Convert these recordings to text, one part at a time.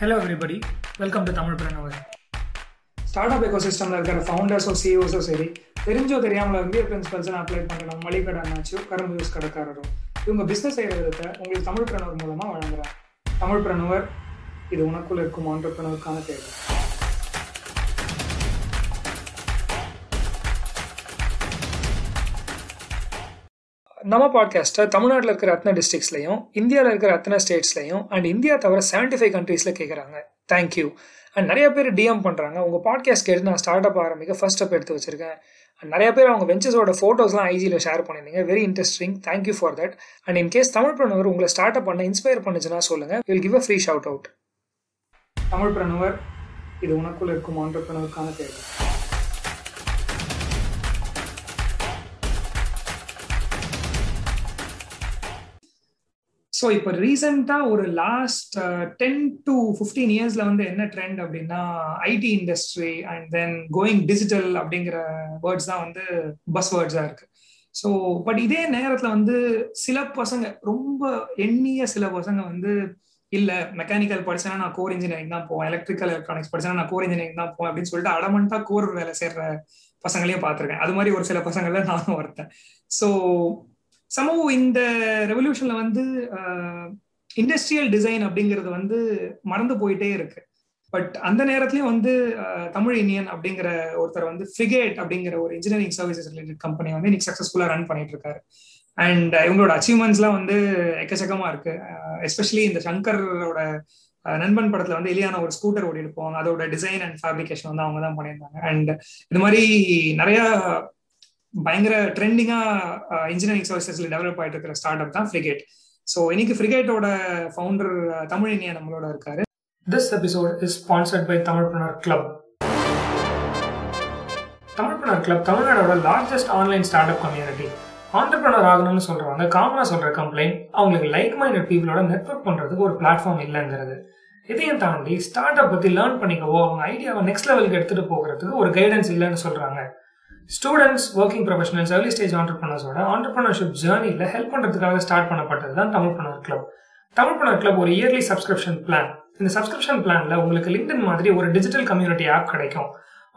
Hello everybody welcome to Tamilpreneur start up echo சிஸ்டமில் இருக்கிற ஃபவுண்டர்ஸோ சிஓஸோ சரி தெரிஞ்சோ தெரியாமல் வந்து பிரின்சிபல்ஸ் அப்ளை பண்ணணும். மளிகடை கரும்பு யூஸ் கடைக்காரரும். இவங்க பிஸ்னஸ் செய்கிற விதத்தை உங்களுக்கு தமிழ் பிரணவர் மூலமாக வழங்குறாங்க. தமிழ் பிரணவர் இது உனக்குள்ள இருக்கும் ஆண்டர்பிரணருக்கான தேவை. நம்ம பாட்காஸ்ட்டை தமிழ்நாட்டில் இருக்கிற அத்தனை டிஸ்ட்ரிக்ஸ்லையும் இந்தியாவில் இருக்கிற அத்தனை ஸ்டேட்ஸ்லையும் அண்ட் இந்தியா தவிர செவன்டி ஃபைவ் கண்ட்ரீஸில் கேட்குறாங்க தேங்க்யூ அண்ட் நிறைய பேர் டிஎம் பண்ணுறாங்க உங்கள் பாட்காஸ்ட் கேட்டு நான் ஸ்டார்ட் அப் ஆரம்பிக்க ஃபர்ஸ்ட் அப் எடுத்து வச்சிருக்கேன். அண்ட் நிறைய பேர் அவங்க வெஞ்சஸோட ஃபோட்டோஸ்லாம் ஐஜியில் ஷேர் பண்ணியிருந்தீங்க. Very interesting thank you for that and in case Tamilpreneur உங்களை ஸ்டார்ட் அப் பண்ண இன்ஸ்பயர் பண்ணுச்சுன்னா சொல்லுங்கள் will give a free shout out Tamilpreneur இது உனக்குள்ள இருக்கும் ஆண்டர்பிரணருக்கான தேவை ஸோ இப்போ ரீசெண்டாக ஒரு லாஸ்ட் டென் டு ஃபிஃப்டீன் இயர்ஸில் வந்து என்ன ட்ரெண்ட் அப்படின்னா IT industry and then going digital அப்படிங்கிற வேர்ட்ஸ் தான் வந்து பஸ் வேர்ட்ஸாக இருக்கு. ஸோ பட் இதே நேரத்தில் வந்து சில பசங்க ரொம்ப எண்ணிய சில பசங்க வந்து இல்லை மெக்கானிக்கல் படிச்சேன்னா நான் கோர் இன்ஜினியரிங் தான் போவேன் எலக்ட்ரிக்கல் எலக்ட்ரானிக்ஸ் படிச்சேன்னா நான் கோர் இன்ஜினியரிங் தான் போவேன் அப்படின்னு சொல்லிட்டு அடமண்ட்டாக கோர் வேலை செய்கிற பசங்களையும் பார்த்துருக்கேன். அது மாதிரி ஒரு சில பசங்களை நானும் ஒருத்தேன் ஸோ சமூக இந்த ரெவல்யூஷன்ல வந்து இண்டஸ்ட்ரியல் டிசைன் அப்படிங்கிறது வந்து மறந்து போயிட்டே இருக்கு. பட் அந்த நேரத்துலயும் வந்து தமிழ் இந்தியன் அப்படிங்கிற ஒருத்தர் வந்து ஃபிகேட் அப்படிங்கிற ஒரு இன்ஜினியரிங் சர்வீசஸ் ரிலேட்டட் கம்பெனி வந்து இன்னைக்கு சக்சஸ்ஃபுல்லா ரன் பண்ணிட்டு இருக்காரு அண்ட் இவங்களோட அச்சீவ்மெண்ட்ஸ்லாம் வந்து எக்கச்சக்கமா இருக்கு. எஸ்பெஷலி இந்த சங்கரோட நண்பன் படத்துல வந்து எலியான ஒரு ஸ்கூட்டர் ஓடிட்டு போவாங்க. அதோட டிசைன் அண்ட் ஃபேப்ரிகேஷன் வந்து அவங்க தான் பண்ணியிருந்தாங்க. அண்ட் இது மாதிரி நிறைய பயங்கர ட்ரெண்டிங்கா இன்ஜினியரிங் சர்வீசஸ்ல டெவலப் ஆயிட்டு இருக்கிற ஸ்டார்ட் அப் தான் ஃப்ரிகேட் ஸோ இன்னைக்கு ஃப்ரிகேட்டோட ஃபவுண்டர் தமிழ் இனியா நம்மளோட இருக்காரு. This episode is sponsored by Tamilpreneur club Tamilpreneur club தமிழ்நாடோட largest online start up community entrepreneur ஆகணும்னு சொல்றவங்க காமனா சொல்ற கம்ப்ளைண்ட் அவங்களுக்கு லைக் மைண்டட் பீப்புளோட நெட்ஒர்க் பண்றதுக்கு ஒரு பிளாட்ஃபார்ம் இல்லைங்கிறது. இதையும் தாண்டி ஸ்டார்ட் அப் பத்தி லேர்ன் பண்ணிக்கவோ அவங்க ஐடியாவை நெக்ஸ்ட் லெவலுக்கு எடுத்துட்டு போகிறதுக்கு ஒரு கைடன்ஸ் இல்லைன்னு சொல்றாங்க. Students working professionals early stage ஆண்டர்பனர்ஸோட entrepreneurship ஜேர்னியில் ஹெல்ப் பண்ணுறதுக்காக ஸ்டார்ட் பண்ணப்பட்டது தான் தமிழ்பனர் கிளப் தமிழ்பனர் கிளப் ஒரு இயர்லி சப்ஸ்கிரிப்ஷன் பிளான் இந்த சப்ஸ்கிரிப்ஷன் பிளானில் உங்களுக்கு லிங்க்டின் மாதிரி ஒரு டிஜிட்டல் கம்யூனிட்டி ஆப் கிடைக்கும்.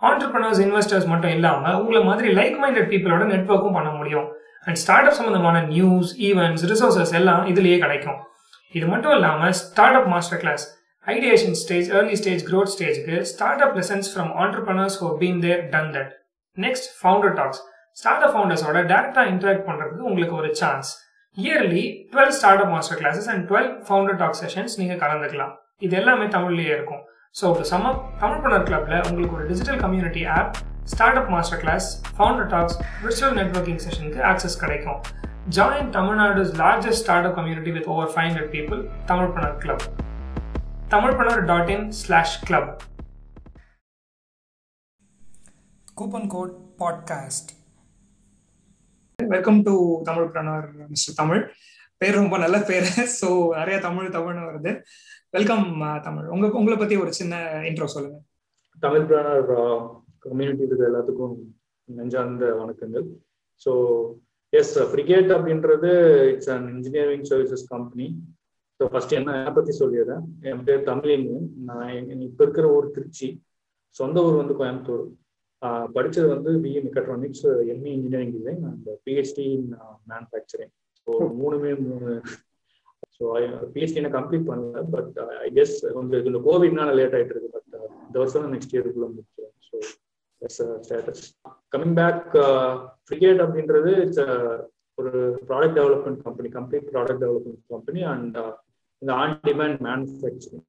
ஆண்டர்பனர்ஸ் இன்வெஸ்டர்ஸ் மட்டும் இல்லாமல் உங்களை மாதிரி லைக் மைண்டட் பீப்புளோட நெட்ஒர்க்கும் பண்ண முடியும். அண்ட் ஸ்டார்ட் அப் சம்பந்தமான நியூஸ் ஈவெண்ட்ஸ் ரிசோர்சஸ் எல்லாம் இதுலயே கிடைக்கும். இது மட்டும் இல்லாமல் start up master class ideation stage early stage growth ஸ்டேஜ்க்கு start up lessons from entrepreneurs who been there done that next founder talks start up ஃபவுண்டர்ஸோட டேரக்டா இன்டராக்ட் பண்றதுக்கு உங்களுக்கு ஒரு chance yearly twelve start up master classes and twelve founder talk sessions நீங்க கலந்துக்கலாம். இது எல்லாமே தமிழ்லயே இருக்கும். So to sum up Tamilpreneur கிளப்ல உங்களுக்கு ஒரு digital community of start up master class founder talks virtual networking செஷனுக்கு access கிடைக்கும். Join Tamil Nadu's largest start up community with over five hundred people Tamilpreneur club Tamilpreneur dot in slash club coupon code podcast welcome to Tamilpreneur mister Tamil பேர் ரொம்ப நல்ல பேர். So நிறைய தமிழ் தமிழ்னு வருது. Welcome Tamil உங்க உங்களை பத்தி ஒரு சின்ன இன்ட்ரோ சொல்லுங்க. தமிழ் பிரணர் கம்யூனிட்டி இருக்கிற எல்லாத்துக்கும் நெஞ்சார்ந்த வணக்கங்கள். ஸோ எஸ் ஃப்ரிகேட் அப்படின்றது it's an engineering services company so first என்ன என்னை பத்தி சொல்லிடுறேன். என் பேர் தமிழின். நான் இப்போ இருக்கிற ஊர் திருச்சி. சொந்த ஊர் வந்து கோயம்புத்தூர். படித்தது வந்து BE mechatronics ME engineering design and PhD in manufacturing so மூணுமே மூணு. ஸோ பிஹெச்டி நான் கம்ப்ளீட் பண்ணல பட் ஐ கெஸ் கொஞ்சம் இந்த கோவிட்னால லேட் ஆகிட்டு இருக்கு பட் இந்த வருஷம் நெக்ஸ்ட் இயருக்குள்ள முடிச்சிடும் so status coming back Frigate அப்படின்றது இட்ஸ் ஒரு product development company complete product development company and இந்த on demand manufacturing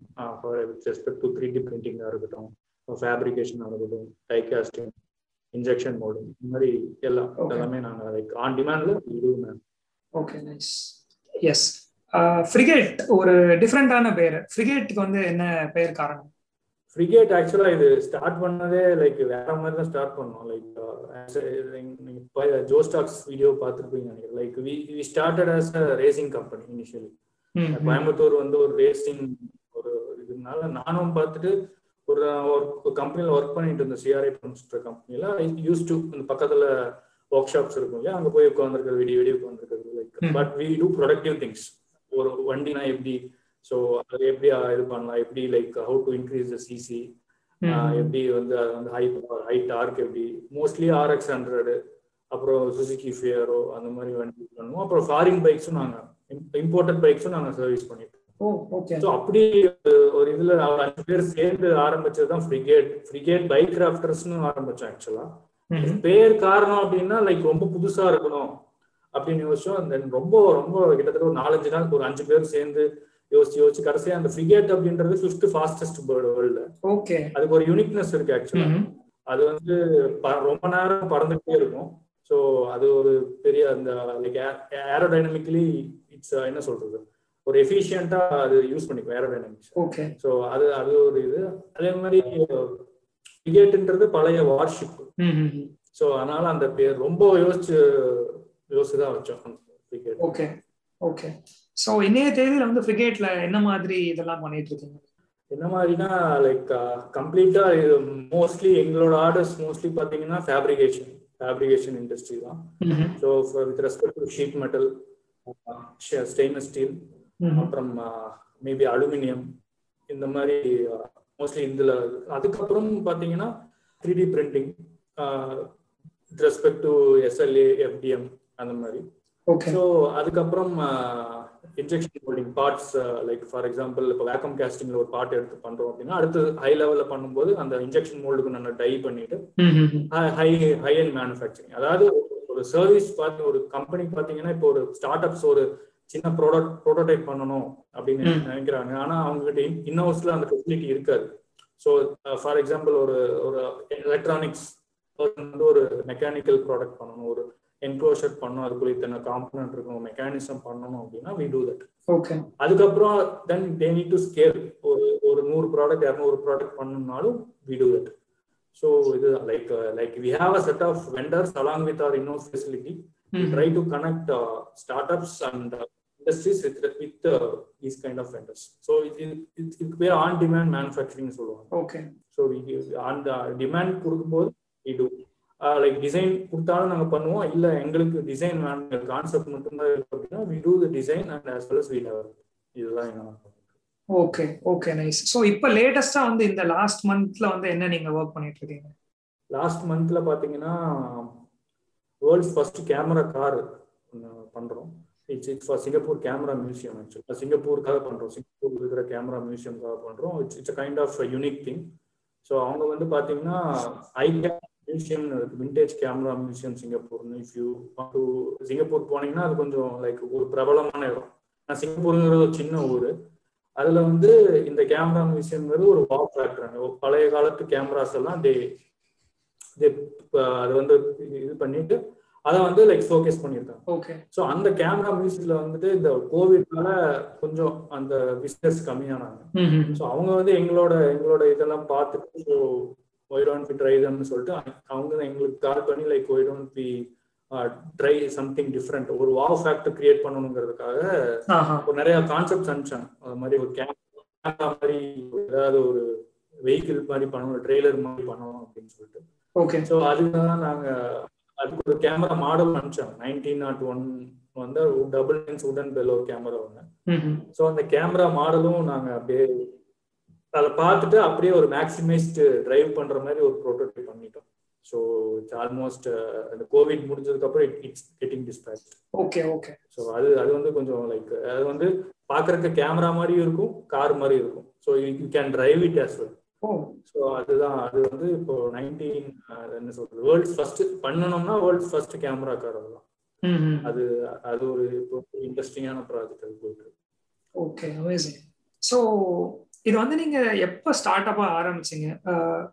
with respect to three D பிரிண்டிங்காக இருக்கட்டும் ஃபேப்ரிகேஷன் ஆகட்டும் டை காஸ்டிங் இன்ஜெக்ஷன் மோடிங் இந்த மாதிரி எல்லாம் எல்லாமே நாங்கள் லைக் ஆன் டிமாண்ட்ல இது ஓகே நைஸ் எஸ் ஃப்ரிகேட் ஒரு டிஃப்ரெண்டான பேர். ஃப்ரிகேட்டுக்கு வந்து என்ன பெயர் காரணம்? ஃப்ரிகேட் ஆக்சுவலா இது ஸ்டார்ட் பண்ணதே லைக் வேற மாதிரி தான் ஸ்டார்ட் பண்ணோம். லைக் ஜோ ஸ்டாக்ஸ் வீடியோ பார்த்துருப்பீங்க நினைக்கிறேன். Like we we started as a racing company initially Coimbatore வந்து ஒரு ரேசிங் ஒரு இதுனால நானும் பார்த்துட்டு ஒரு ஒரு கம்பெனில ஒர்க் பண்ணிட்டு இருந்த சிஆர்ஐ பண்ணுற கம்பெனில யூஸ் டு இந்த பக்கத்துல ஒர்க் ஷாப்ஸ் இருக்கும் இல்லையா? அங்க போய் உட்காந்துருக்கிறது video video உட்காந்துருக்கிறது like but we do productive things ஒரு வண்டினா எப்படி ஸோ அது எப்படி இது பண்ணலாம்? எப்படி like how to increase the CC எப்படி வந்து அது வந்து ஹை பவர் ஹை டார்க் எப்படி? மோஸ்ட்லி ஆர்எக்ஸ் ஹண்ட்ரடு அப்புறம் சுசுகி ஃபியரோ அந்த மாதிரி வண்டி பண்ணுவோம். அப்புறம் ஃபாரின் பைக்ஸும் நாங்கள் இம்போர்ட்டட் பைக்ஸும் நாங்கள் சர்வீஸ் பண்ணிட்டு ஸோ அப்படி ஒரு இதுல ஒரு அஞ்சு பேர் சேர்ந்து ஆரம்பிச்சது தான் ஃப்ரிகேட் ஃப்ரிகேட் பைக் கிராஃப்டர்ஸ்னு ஆரம்பிச்சோம் ஆக்சுவலா பேர் காரணம் அப்படின்னா லைக் ரொம்ப புதுசா இருக்கணும் அப்படின்னு யோசிச்சோம். தென் ரொம்ப ரொம்ப கிட்டத்தட்ட ஒரு நாலஞ்சு நாள் ஒரு அஞ்சு பேர் சேர்ந்து யோசிச்சு யோசிச்சு கடைசியா அந்த ஃப்ரிகேட் அப்படின்றது fifth fastest bird world okay அதுக்கு ஒரு யூனிக்னஸ் இருக்கு ஆக்சுவலா அது வந்து ரொம்ப நேரம் பறந்துகிட்டே இருக்கும். ஸோ அது ஒரு பெரிய அந்த லைக் ஏரோடைனமிக்கலி இட்ஸ் என்ன சொல்றது? ஒரு எஃபிஷியண்டா அது யூஸ் பண்ணிக்கும் ஏரோடைனமிக்ஸ் ஓகே ஸோ அது அது ஒரு இது. அதே மாதிரி ஃப்ரிகேட்ன்றது பழைய வார்ஷிப் ஸோ அதனால அந்த பேர் ரொம்ப யோசிச்சு யோசிச்சு தான் வச்சோம் ஃப்ரிகேட் ஓகே ஓகே ஸோ இன்னைய தேதியில வந்து ஃப்ரிகேட்ல என்ன மாதிரி இதெல்லாம் பண்ணிட்டு இருக்கீங்க? என்ன மாதிரினா லைக் கம்ப்ளீட்டா இது மோஸ்ட்லி எங்களோட ஆர்டர்ஸ் மோஸ்ட்லி பாத்தீங்கன்னா ஃபேப்ரிகேஷன் ஃபேப்ரிகேஷன் இண்டஸ்ட்ரி தான். So with respect to sheet metal stainless steel அப்புறம் மேபி அலுமினியம் இந்த மாதிரி மோஸ்ட்லி இதுல அதுக்கப்புறம் பாத்தீங்கன்னா three D printing respect to SLA FDM அந்த மாதிரி. ஸோ அதுக்கப்புறம் injection moulding parts like for example இப்போ வேக்கம் கேஸ்டிங்ல ஒரு பார்ட் எடுத்து பண்றோம் அப்படின்னா அடுத்து ஹை லெவல்ல பண்ணும்போது அந்த இன்ஜெக்ஷன் மோல்டுக்கு நான் டை பண்ணிட்டு ஹை ஹை அண்ட் மேனுஃபேக்சரிங் அதாவது ஒரு சர்வீஸ் பார்த்து ஒரு கம்பெனி பாத்தீங்கன்னா இப்போ ஒரு ஸ்டார்ட் அப்ஸ் ஒரு சின்ன ப்ராடக்ட் ப்ரோட்டோடைப் பண்ணணும் அப்படின்னு நினைக்கிறாங்க. ஆனா அவங்க கிட்ட இன்னோஸ்ல அந்த ஃபெசிலிட்டி இருக்காது. ஸோ ஃபார் எக்ஸாம்பிள் ஒரு ஒரு எலக்ட்ரானிக்ஸ் வந்து ஒரு மெக்கானிக்கல் ப்ராடக்ட் பண்ணணும். ஒரு என்க்ளோஷர் பண்ணணும். அதுக்குள்ள இத்தனை காம்பனன்ட் இருக்கணும் மெக்கானிசம் பண்ணணும் அப்படின்னா வி டூ தட் ஓகே அதுக்கப்புறம் then they need to scale ஒரு ஒரு நூறு ப்ராடக்ட் இரநூறு ப்ராடக்ட் பண்ணணும்னாலும் வி டூ தட் ஸோ இது like like we have a set of vendors along with our இன்னோஸ் facility try to connect startups and industries with with uh, these kind of vendors. So it it, it, it we're on demand manufacturing சொல்லுவாங்க. Okay. So we give on the demand கொடுக்கும்போது we do. Like design கொடுத்தாலும் நாங்கள் பண்ணுவோம் இல்லை எங்களுக்கு design வேணும் concept மட்டும்தான் இருக்கு அப்படின்னா we do the design and as well as we have இதுதான் எங்க ஓகே ஓகே நைஸ் ஸோ இப்போ லேட்டஸ்டா வந்து இந்த லாஸ்ட் மந்த்ல வந்து என்ன நீங்க ஒர்க் பண்ணிட்டு இருக்கீங்க லாஸ்ட் மந்த்ல பாத்தீங்கன்னா வேர்ல்ட்ஸ் ஃபர்ஸ்ட் கேமரா கார் பண்றோம் it's it's for Singapore camera museum ஆக்சுவலாக சிங்கப்பூருக்காக பண்ணுறோம் சிங்கப்பூர் இருக்கிற கேமரா மியூசியம்காக பண்ணுறோம் it's it's kind of unique thing so அவங்க வந்து பார்த்தீங்கன்னா I museum vintage camera museum சிங்கப்பூர்னு. If you to Singapore போனீங்கன்னா அது கொஞ்சம் லைக் ஒரு பிரபலமான இடம். நான் சிங்கப்பூருங்கிறது ஒரு சின்ன ஊர். அதுல வந்து இந்த கேமரா மியூசியம்ங்கிறது ஒரு வா ஃபேக்டர் பழைய காலத்து கேமராஸ் எல்லாம் தே அது வந்து இது பண்ணிட்டு அதை வந்து லைக் ஷோகேஸ் பண்ணியிருக்காங்க. ஓகே ஸோ அந்த கேமரா மியூசிக்ல வந்துட்டு இந்த கோவிட்னால கொஞ்சம் அந்த பிஸ்னஸ் கம்மியானாங்க. ஸோ அவங்க வந்து எங்களோட எங்களோட இதெல்லாம் பார்த்துட்டு so why don't be try தம்னு சொல்லிட்டு அவங்க எங்களுக்கு கால் பண்ணி like why don't be try something different ஒரு வாவ் ஃபேக்டர் கிரியேட் பண்ணணுங்கிறதுக்காக ஒரு நிறைய கான்செப்ட்ஸ் அனுப்பிச்சாங்க. அது மாதிரி ஒரு கேமரா மாதிரி ஏதாவது ஒரு வெஹிக்கிள் மாதிரி பண்ணணும் ட்ரெய்லர் மாதிரி பண்ணணும் அப்படின்னு சொல்லிட்டு. ஓகே ஸோ அதுதான் நாங்க அதுக்கு ஒரு கேமரா மாடல் அனுப்பிச்சாங்க. நைன்டீன் நாட் ஒன் வந்து டபுள் லென்ஸ் உடன் பெல் ஒரு கேமரா ஒன்று ஸோ அந்த கேமரா மாடலும் நாங்க அப்படியே அதை பார்த்துட்டு அப்படியே ஒரு மேக்சிமைஸ்டு டிரைவ் பண்ற மாதிரி ஒரு ப்ரோட்டோடைப் பண்ணிட்டோம். ஸோ இட்ஸ் ஆல்மோஸ்ட் அந்த கோவிட் முடிஞ்சதுக்கு அப்புறம் it's getting dispatch okay okay so அது அது வந்து கொஞ்சம் லைக் அது வந்து பாக்குறதுக்கு கேமரா மாதிரியும் இருக்கும் கார் மாதிரி இருக்கும். So you can drive it as well so அதுதான். அது வந்து இப்போ நைன்டீன் என்ன சொல்றது? வேர்ல்ட்ஸ் ஃபர்ஸ்ட் பண்ணணும்னா வேர்ல்ட்ஸ் ஃபர்ஸ்ட் கேமரா கார் அதுதான் அது அது ஒரு இப்போ இன்ட்ரெஸ்டிங்கான ப்ராஜெக்ட் அது போயிட்டு ஓகே அமேசிங் ஸோ இது வந்து நீங்க எப்ப ஸ்டார்ட் அப்பா ஆரம்பிச்சீங்க?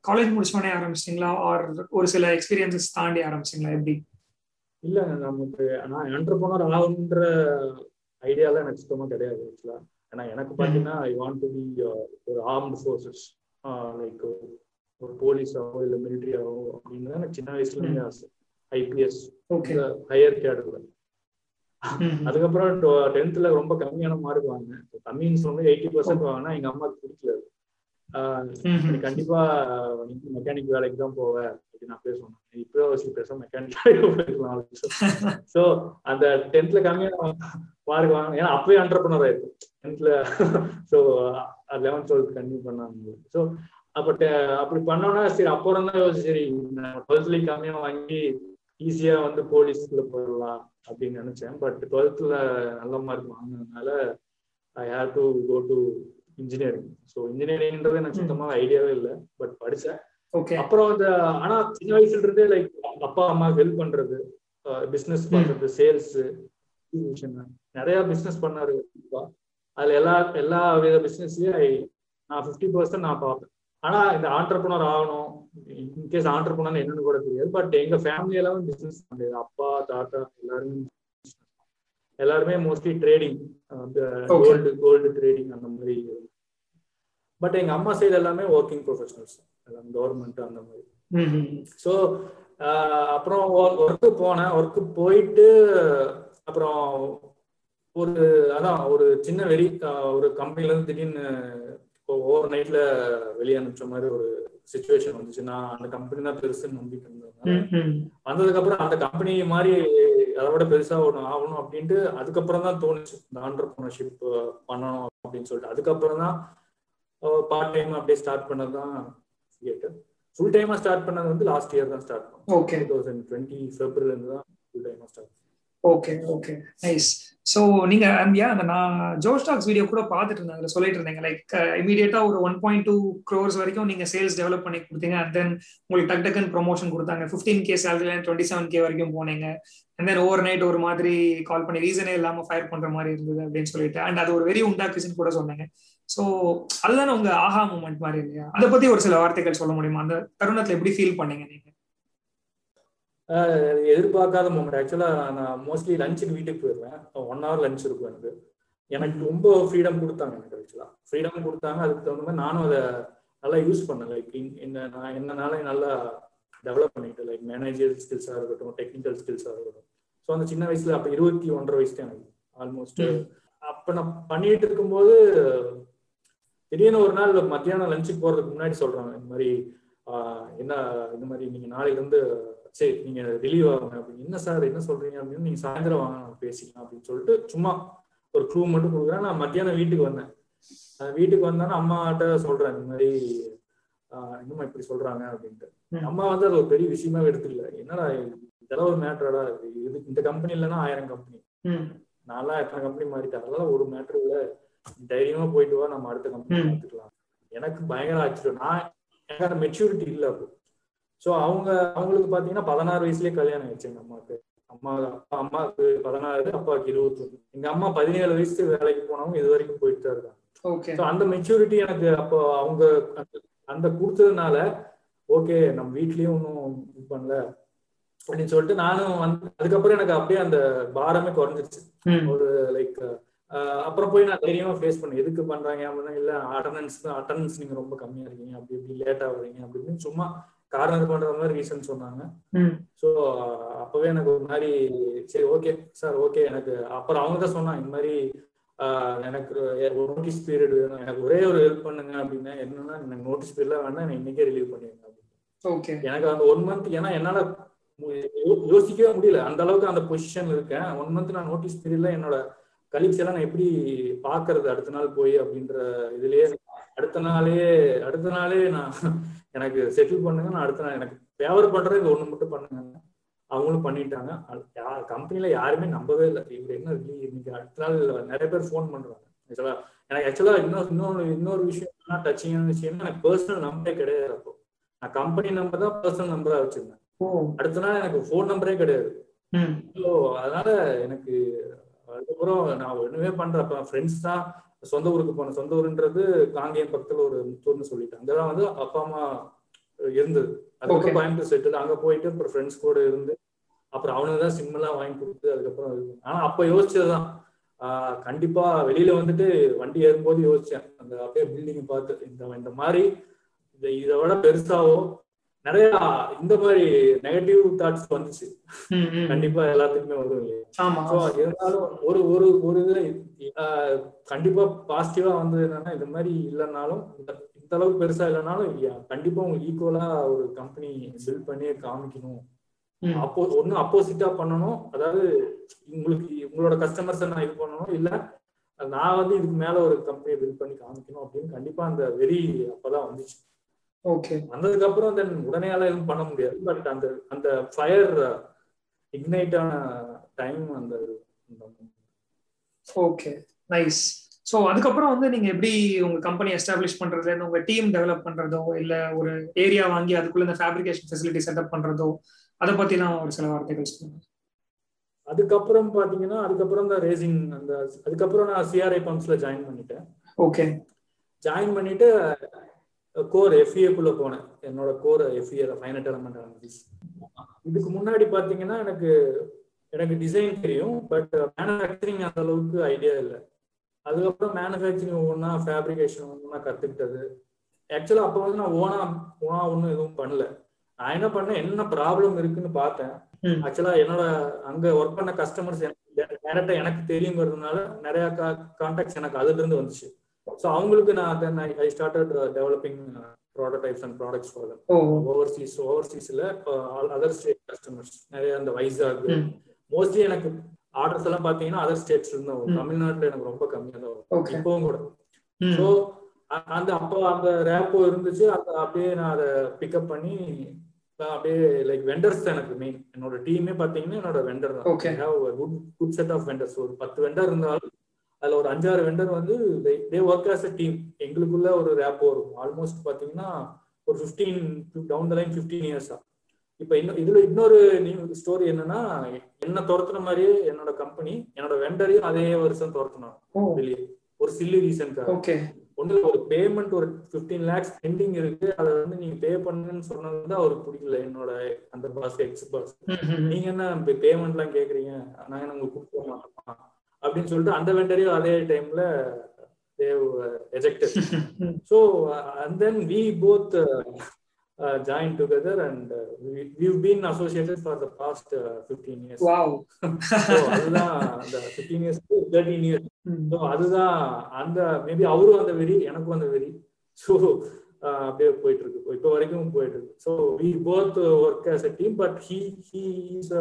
காலேஜ் முடிச்சோடனே ஆரம்பிச்சிங்களா ஆர் ஒரு சில எக்ஸ்பீரியன்சஸ் தாண்டி ஆரம்பிச்சிங்களா? எப்படி? இல்ல நமக்கு நான் என்டர்பனர் ஆகுன்ற ஐடியாலாம் எனக்கு சுத்தமா கிடையாது ஆக்சுவலா ஏன்னா எனக்கு பாத்தீங்கன்னா ஐ வாண்ட் டு பி ஒரு ஆர்ம்டு ஃபோர்ஸஸ் லைக் ஒரு போலீஸாவோ இல்ல மிலிட்ரியாவோ அப்படின்னு எனக்கு சின்ன வயசுல இருந்தே ஆசை. ஐபிஎஸ் ஹையர் கேடர்ல அதுக்கப்புறம் டென்த்ல ரொம்ப கம்மியான மார்க் வாங்கினேன். கம்மின்னு சொல்லி எயிட்டி பர்சன்ட் வாங்கினா எங்க அம்மாக்கு பிடிக்கல கண்டிப்பா மெக்கானிக் வேலைக்கு தான் போவேன் அப்படின்னு நான் பேசுவேன் இப்போ வச்சு பேச மெக்கானிக் வேலைக்கு போயிருக்கலாம் ஸோ அந்த டென்த்ல கம்மியான மார்க் வாங்க. ஏன்னா அப்பவே அண்டர்பனர் ஆயிருக்கு. டென்த்ல ஸோ லெவன்த் டுவெல்த் கண்டினியூ பண்ணாங்க. ஸோ அப்ப அப்படி பண்ணோம்னா சரி அப்புறம் தான் சரி டுவெல்த்லயும் கம்மியா வாங்கி ஈஸியா வந்து போலீஸ்ல போயிடலாம் அப்படின்னு நினைச்சேன். பட் டுவெல்த்ல நல்ல மார்க் வாங்கினதுனால I have to go to engineering so இன்ஜினியரிங்ன்றது எனக்கு சுத்தமா ஐடியாவே இல்லை. பட் படிச்சேன். அப்புறம் இந்த ஆனா சின்ன வயசுல இருந்தே லைக் அப்பா அம்மா ஹெல்ப் பண்றது பிசினஸ் பண்றது சேல்ஸ் நிறைய பிசினஸ் பண்ணாரு அதுல எல்லா எல்லா வித பிசினஸ்லயும் நான் ஃபிஃப்டி பர்சன்ட் நான் பார்ப்பேன். ஆனா இந்த ஆண்டர்பனர் ஆகணும். இன்கேஸ் ஆண்டர்பனர் என்னன்னு கூட தெரியாது. பட் எங்க ஃபேமிலி எல்லாம் பிசினஸ் பண்ணது. அப்பா தாத்தா எல்லாருமே எல்லாருமே mostly trading gold gold trading அந்த மாதிரி. பட் எங்க அம்மா சைடு எல்லாமே ஒர்க்கிங் ப்ரொஃபஷனல்ஸ் எல்லாம் கவர்மெண்ட் அந்த மாதிரி. ஸோ அப்புறம் ஒர்க்கு போனேன். ஒர்க்கு போயிட்டு அப்புறம் ஒரு அதான் ஒரு சின்ன வெறி ஒரு கம்பெனில இருந்து திடீர்னு ஓவர் நைட்ல வெளியே அனுப்பிச்ச மாதிரி ஒரு சுச்சுவேஷன் வந்துச்சு. நான் அந்த கம்பெனி தான் பெருசுன்னு நம்பிட்டு இருந்தேன் வந்ததுக்கு அப்புறம் அந்த கம்பெனி மாதிரி அதை விட பெருசா ஒன்று ஆகணும் அப்படின்ட்டு அதுக்கப்புறம் தான் தோணுச்சு. இந்த ஆண்டர்பிரினர்ஷிப் பண்ணணும் அப்படின்னு சொல்லிட்டு. அதுக்கப்புறம் தான் பார்ட் டைம் அப்படியே ஸ்டார்ட் பண்ணது தான் தியேட்டர் ஃபுல் டைமா ஸ்டார்ட் பண்ணது வந்து லாஸ்ட் இயர் தான் ஸ்டார்ட் பண்ணோம். டூ தௌசண்ட் டுவெண்ட்டி ஃபெப்ரவரில இருந்து தான் ஃபுல் டைமா start okay okay nice so நீங்க ஏன் அந்த நான் ஜோஸ்டாக்ஸ் வீடியோ கூட பார்த்துட்டு இருந்தேன். சொல்லிட்டு இருந்தீங்க லைக் இமீடியட்டா ஒரு ஒன் பாயிண்ட் டூ க்ரோர்ஸ் வரைக்கும் நீங்க சேல்ஸ் டெவலப் பண்ணி கொடுத்தீங்க. அண்ட் தென் உங்களுக்கு டக் டக்குன்னு ப்ரொமோஷன் கொடுத்தாங்க. ஃபிஃப்டீன் கே சேலரில டுவெண்ட்டி செவன் கே வரைக்கும் போனீங்க. அண்ட் தென் ஓவர் நைட் ஒரு மாதிரி கால் பண்ணி ரீசனே இல்லாம ஃபயர் பண்ற மாதிரி இருந்தது அப்படின்னு சொல்லிட்டு. அண்ட் அது ஒரு வெரி உண்டாக்குச்சுன்னு கூட சொன்னாங்க. ஸோ அதுதானே உங்க ஆஹா மூமெண்ட் மாதிரி இல்லையா? அதை பத்தி ஒரு சில வார்த்தைகள் சொல்ல முடியுமா? அந்த தருணத்துல எப்படி ஃபீல் பண்ணீங்க நீங்க? எதிர்பார்க்காத மூமெண்ட் ஆக்சுவலா நான் மோஸ்ட்லி லஞ்சுக்கு வீட்டுக்கு போயிடுவேன் ஒன் ஹவர் லஞ்ச் இருக்கும் எனக்கு. எனக்கு ரொம்ப ஃப்ரீடம் கொடுத்தாங்க எனக்கு ஆக்சுவலா ஃப்ரீடம் கொடுத்தாங்க. அதுக்கு தகுந்த மாதிரி நானும் அதை நல்லா யூஸ் பண்ணேன். லைக் என்ன நான் என்னனால நல்லா டெவலப் பண்ணிக்கிட்டேன் லைக் மேனேஜர் ஸ்கில்ஸாக இருக்கட்டும் டெக்னிக்கல் ஸ்கில்ஸாக இருக்கட்டும். ஸோ அந்த சின்ன வயசுல அப்போ இருபத்தி ஒன்றரை வயசு தான் எனக்கு. ஆல்மோஸ்ட் அப்போ நான் பண்ணிட்டு இருக்கும்போது திடீர்னு ஒரு நாள் மத்தியானம் லஞ்சுக்கு போறதுக்கு முன்னாடி சொல்றாங்க இந்த மாதிரி என்ன இந்த மாதிரி நீங்க நாளைக்கு வந்து சரி நீங்க ரிலீவ் ஆகுங்க அப்படின்னு என்ன சார் என்ன சொல்றீங்க அப்படின்னு நீங்க சாயந்தரம் வாங்க நான் பேசிக்கலாம் அப்படின்னு சொல்லிட்டு சும்மா ஒரு க்ளூ மட்டும் கொடுக்குறேன். நான் மத்தியானம் வீட்டுக்கு வந்தேன். வீட்டுக்கு வந்தானே அம்மாட்ட சொல்றேன் இந்த மாதிரி இன்னும் இப்படி சொல்றாங்க? அப்படின்ட்டு. அம்மா வந்து அது ஒரு பெரிய விஷயமா எடுத்துக்கல. என்னடா இதெல்லாம் ஒரு மேட்டரடா இது இந்த கம்பெனி இல்லைன்னா ஆயிரம் கம்பெனி நான்லாம் எத்தனை கம்பெனி மாறிட்டேன். அதெல்லாம் ஒரு மேட்டர் இல்ல. தைரியமா போயிட்டு வா நம்ம அடுத்த கம்பெனி பார்த்துக்கலாம் எனக்கு பயங்கர ஆச்சரியம். நான் எனக்கு மெச்சூரிட்டி இல்லை அப்போ. ஸோ அவங்க அவங்களுக்கு பாத்தீங்கன்னா பதினாறு வயசுலயே கல்யாணம் ஆயிடுச்சு எங்க அம்மாவுக்கு அம்மா அப்பா அம்மாவுக்கு பதினாறு அப்பாவுக்கு இருபத்தி ஒண்ணு எங்க அம்மா பதினேழு வயசு வேலைக்கு போனவங்க இது வரைக்கும் போயிட்டு தான் இருக்காங்க. ஸோ அந்த மெச்சூரிட்டி எனக்கு அப்போ அவங்க அந்த கொடுத்ததுனால ஓகே நம்ம வீட்லயும் ஒன்றும் இது பண்ணல அப்படின்னு சொல்லிட்டு நானும் வந்து அதுக்கப்புறம் எனக்கு அப்படியே அந்த பாரமே குறைஞ்சிருச்சு. ஒரு லைக் அப்புறம் போய் நான் தைரியமா ஃபேஸ் பண்ணேன். எதுக்கு பண்றாங்க அப்படின்னா இல்ல அட்டண்டன்ஸ் அட்டண்டன்ஸ் நீங்க ரொம்ப கம்மியா இருக்கீங்க. அப்படி இப்படி லேட்டா வரீங்க அப்படின்னு சும்மா கார்னர் பண்ற மாதிரி ரீசன் சொன்னாங்க. ஸோ அப்பவே எனக்கு ஒரு மாதிரி சரி ஓகே சார் ஓகே எனக்கு அப்புறம் அவங்க தான் சொன்னாங்க இந்த மாதிரி எனக்கு ஒரு நோட்டீஸ் பீரியட் வேணும். எனக்கு ஒரே ஒரு ஹெல்ப் பண்ணுங்க அப்படின்னா. என்னன்னா எனக்கு நோட்டீஸ் பீரியட்லாம் வேணா நான் இன்னைக்கே ரிலீவ் பண்ணிடுங்க. அப்படின்னு எனக்கு அந்த ஒன் மந்த் ஏன்னா என்னால யோசிக்கவே முடியல. அந்த அளவுக்கு அந்த பொசிஷன்ல இருக்கேன். ஒன் மந்த் நான் நோட்டீஸ் பீரியட்ல என்னோட கலீக்ஸ் எல்லாம் நான் எப்படி பாக்குறது அடுத்த நாள் போய் அப்படின்ற இதுலயே அடுத்த நாளே அடுத்த நாளே நான் எனக்கு செட்டில் பண்ணுங்க நான் அடுத்த நாள் எனக்கு ஃபேவர் பண்றது இது ஒண்ணு மட்டும் பண்ணுங்க. அவங்களும் பண்ணிட்டாங்க. கம்பெனில யாருமே நம்பவே இல்லை. இவர் என்ன இன்னைக்கு அடுத்த நாள் நிறைய பேர் ஃபோன் பண்றாங்க. ஆக்சுவலா எனக்கு ஆக்சுவலா இன்னொரு இன்னொரு இன்னொரு விஷயம் டச்சிங்கான விஷயம் எனக்கு பர்சனல் நம்பரே கிடையாது அப்போ. நான் கம்பெனி நம்பர் தான் பர்சனல் நம்பரா வச்சிருந்தேன். அடுத்த நாள் எனக்கு ஃபோன் நம்பரே கிடையாது. ஸோ அதனால எனக்கு அதுக்கப்புறம் நான் ஒண்ணுமே பண்றேன் அப்ப ஃப்ரெண்ட்ஸ் தான் சொந்த ஊருக்கு போனேன் சொந்த ஊருன்றது காங்கேயம் பக்கத்துல ஒரு முத்தூர்னு சொல்லிட்டு அங்கதான் வந்து அப்பா அம்மா இருந்தது. அதுக்கப்புறம் கோயம்புத்தூர் செட்டில் அங்க போயிட்டு அப்புறம் ஃப்ரெண்ட்ஸ் கூட இருந்து அப்புறம் அவனுக்கு தான் சிம் எல்லாம் வாங்கி கொடுத்து அதுக்கப்புறம் ஆனா அப்ப யோசிச்சதுதான். ஆஹ் கண்டிப்பா வெளியில வந்துட்டு வண்டி ஏறும்போது யோசிச்சேன். அந்த அப்படியே பில்டிங் பார்த்து இந்த இந்த மாதிரி இதை விட பெருசாவோ நிறைய இந்த மாதிரி நெகட்டிவ் தாட்ஸ் வந்துச்சு. கண்டிப்பா எல்லாத்துக்குமே வரும் இருந்தாலும் ஒரு ஒரு ஒரு இது கண்டிப்பா பாசிட்டிவா வந்து என்னன்னா இந்த மாதிரி இல்லைனாலும் இந்த அளவுக்கு பெருசா இல்லைனாலும் கண்டிப்பா உங்களுக்கு ஈக்குவலா ஒரு கம்பெனி பில்ட் பண்ணி காமிக்கணும். அப்போ ஒண்ணு அப்போசிட்டா பண்ணணும். அதாவது உங்களுக்கு உங்களோட கஸ்டமர்ஸ் நான் இது பண்ணணும். இல்ல நான் வந்து இதுக்கு மேல ஒரு கம்பெனியை பில்ட் பண்ணி காமிக்கணும் அப்படின்னு கண்டிப்பா அந்த வெறி அப்பதான் வந்துச்சு. வந்ததுக்கு அப்புறம் தென் உடனே எதுவும் பண்ண முடியாது. பட் அந்த அந்த ஃபயர் இக்னைட் ஆன டைம் அந்த ஓகே நைஸ் ஸோ அதுக்கப்புறம் வந்து நீங்க எப்படி உங்க கம்பெனி எஸ்டாப்ளிஷ் பண்றது உங்க டீம் டெவலப் பண்றதோ இல்ல ஒரு ஏரியா வாங்கி அதுக்குள்ள இந்த ஃபேப்ரிகேஷன் ஃபெசிலிட்டி செட்டப் பண்றதோ அதை பத்திலாம் ஒரு சில வார்த்தைகள் சொல்லுங்க. அதுக்கப்புறம் பாத்தீங்கன்னா அதுக்கப்புறம் தான் ரேசிங் அந்த அதுக்கப்புறம் நான் சிஆர்ஐ பம்ப்ஸ்ல ஜாயின் பண்ணிட்டேன். ஓகே ஜாயின் பண்ணிட்டு கோர் எஃப்இஏக்குள்ள போனேன். என்னோட core FEA finite element analysis இதுக்கு முன்னாடி பாத்தீங்கன்னா எனக்கு எனக்கு டிசைன் தெரியும் பட் மேனுஃபேக்சரிங் அந்த அளவுக்கு ஐடியா இல்லை. அதுக்கப்புறம் மேனுஃபேக்சரிங் ஒவ்வொன்றா ஃபேப்ரிகேஷன் ஒவ்வொன்றா கத்துக்கிட்டது. ஆக்சுவலா அப்போ வந்து நான் ஓனா ஓனா ஒன்றும் எதுவும் பண்ணல. நான் என்ன பண்ணேன் என்ன ப்ராப்ளம் இருக்குன்னு பார்த்தேன். ஆக்சுவலா என்னோட அங்க ஒர்க் பண்ண கஸ்டமர்ஸ் டேரக்டா எனக்கு தெரியுங்கிறதுனால நிறைய கான்டாக்ட்ஸ் எனக்கு அதுல இருந்து வந்துச்சு. ஸோ அவங்களுக்கு நான் then I started developing prototypes and products for overseas ஓவர்சீஸ்ல other state customers நிறைய அந்த வைசாக் மோஸ்ட்லி எனக்கு ஆர்டர்ஸ் எல்லாம் பாத்தீங்கன்னா அதர் ஸ்டேட்ஸ்ல இருந்து வரும். தமிழ்நாட்டுல எனக்கு ரொம்ப கம்மியா தான் வரும். இப்பவும் கூட. ஸோ அந்த அப்போ அந்த ரேப்போ இருந்துச்சு. அந்த அப்படியே நான் அதை பிக்கப் பண்ணி அப்படியே லைக் வெண்டர்ஸ் தான் எனக்கு மெயின் என்னோட டீமே பாத்தீங்கன்னா என்னோட வெண்டர் தான். Good good set of vendors ஒரு பத்து வெண்டர் இருந்தாலும் அதுல ஒரு அஞ்சாறு வெண்டர் வந்து they work as a team எங்களுக்குள்ள ஒரு ரேப்போ இருக்கும் ஆல்மோஸ்ட் பாத்தீங்கன்னா ஒரு fifteen down the line fifteen இயர்ஸா இப்ப இன்னும் இதுல இன்னொரு ஸ்டோரி என்னன்னா என்ன துரத்துன மாதிரியே என்னோட கம்பெனி என்னோட வெண்டரையும் அதே வருஷம் துரத்தணும் வெளியே. ஒரு சில்லி ரீசன்க்காக ஒண்ணு ஒரு பேமெண்ட் ஒரு பிப்டீன் லேக்ஸ் பெண்டிங் இருக்கு. அதை வந்து நீங்க பே பண்ணுன்னு சொன்னது வந்து அவருக்கு பிடிக்கல என்னோட அந்த பாஸ் எக்ஸ் பாஸ் நீங்க என்ன பேமெண்ட் எல்லாம் கேக்குறீங்க? நாங்க உங்களுக்கு கொடுக்க மாட்டோமா? அப்படின்னு சொல்லிட்டு அந்த வெண்டரையும் அதே டைம்ல ejected so and then we both uh, joined together and uh, we, we've been associated for the past uh, 15 years. Wow. so அதுதான் அந்த 15 years 13 years. ஸோ அதுதான் அந்த மேபி அவரும் அந்த வெறி எனக்கும் அந்த வெறி ஸோ அப்படியே போயிட்டு இருக்கு இப்போ வரைக்கும் போயிட்டு இருக்கு so we both work as a team but he he is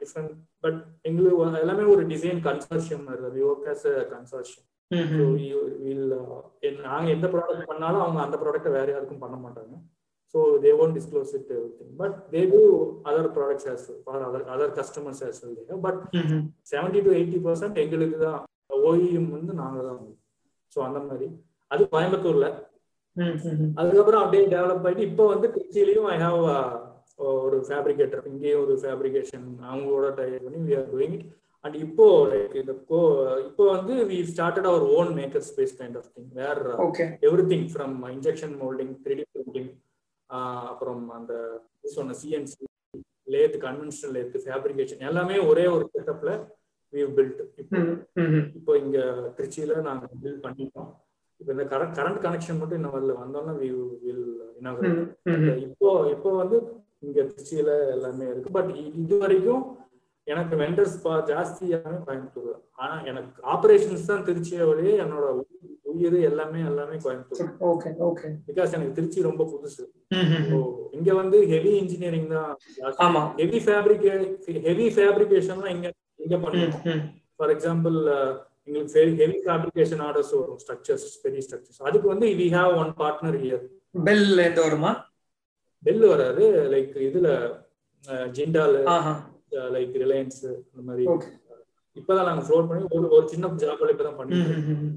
different but எங்களுக்கு எல்லாமே ஒரு design consortium we work as a consortium நாங்க எந்த ப்ராடக்ட் பண்ணாலும் அவங்க அந்த ப்ராடக்ட்டை வேற யாருக்கும் பண்ண மாட்டாங்க they won't disclose it everything but they do other products as well for other other customers as well there. but Mhm. 70 to 80 percent எங்களுக்கு தான் ஓஇஎம் வந்து நாங்க தான் ஸோ அந்த மாதிரி அது கோயம்புத்தூர்ல Mhm. அதுக்கப்புறம் அப்படியே டெவலப் ஆயிட்டு இப்போ வந்து திருச்சியிலையும் ஐ ஹாவ் ஒரு ஃபேப்ரிகேட்டர் இங்கேயும் ஒரு ஃபேப்ரிகேஷன் அவங்களோட டயர் பண்ணி we are doing it and இப்போ லைக் இந்த கோ இப்போ வந்து we started our own maker space kind of thing where. Everything from injection moulding three D printing அப்புறம் அந்த சொன்ன CNC lathe conventional lathe fabrication எல்லாமே ஒரே ஒரு செட்டப்ல வி பில்ட் இப்போ. இப்போ இங்க திருச்சியில நாங்க பில்ட் பண்ணிட்டோம் இப்போ இந்த கரண்ட் கரண்ட் கனெக்ஷன் மட்டும் இன்னும் வரல வந்தோம்னா வி வில். இப்போ இப்போ வந்து இங்க திருச்சியில எல்லாமே இருக்கு பட் இது வரைக்கும் எனக்கு வெண்டர்ஸ் ஜாஸ்தி எல்லாமே கோயம்புத்தூர். ஆனா எனக்கு ஆபரேஷன்ஸ் தான் திருச்சியை வழியே என்னோட உயிர் எல்லாமே எல்லாமே கோயம்புத்தூர். பிகாஸ் எனக்கு திருச்சி ரொம்ப புதுசு இங்க வந்து ஹெவி இன்ஜினியரிங் தான் ஆமா. ஹெவி ஃபேப்ரிகே ஹெவி ஃபேப்ரிகேஷன்லாம் இங்க இங்க பண்ணுவோம். ஃபார் எக்ஸாம்பிள் எங்களுக்கு ஹெவி ஃபேப்ரிகேஷன் ஆர்டர்ஸ் வரும் ஸ்ட்ரக்சர்ஸ் பெரிய ஸ்ட்ரக்சர்ஸ் அதுக்கு வந்து we have one partner here Bell எந்த வருமா பெல் வராது லைக் இதுல ஜிண்டால் லைக் ரிலையன்ஸ் அந்த மாதிரி. இப்பதான் நாங்க ஃப்ளோட் பண்ணி ஒரு ஒரு சின்ன ஜாப்ல இப்பதான் பண்ணிட்டு. Mhm.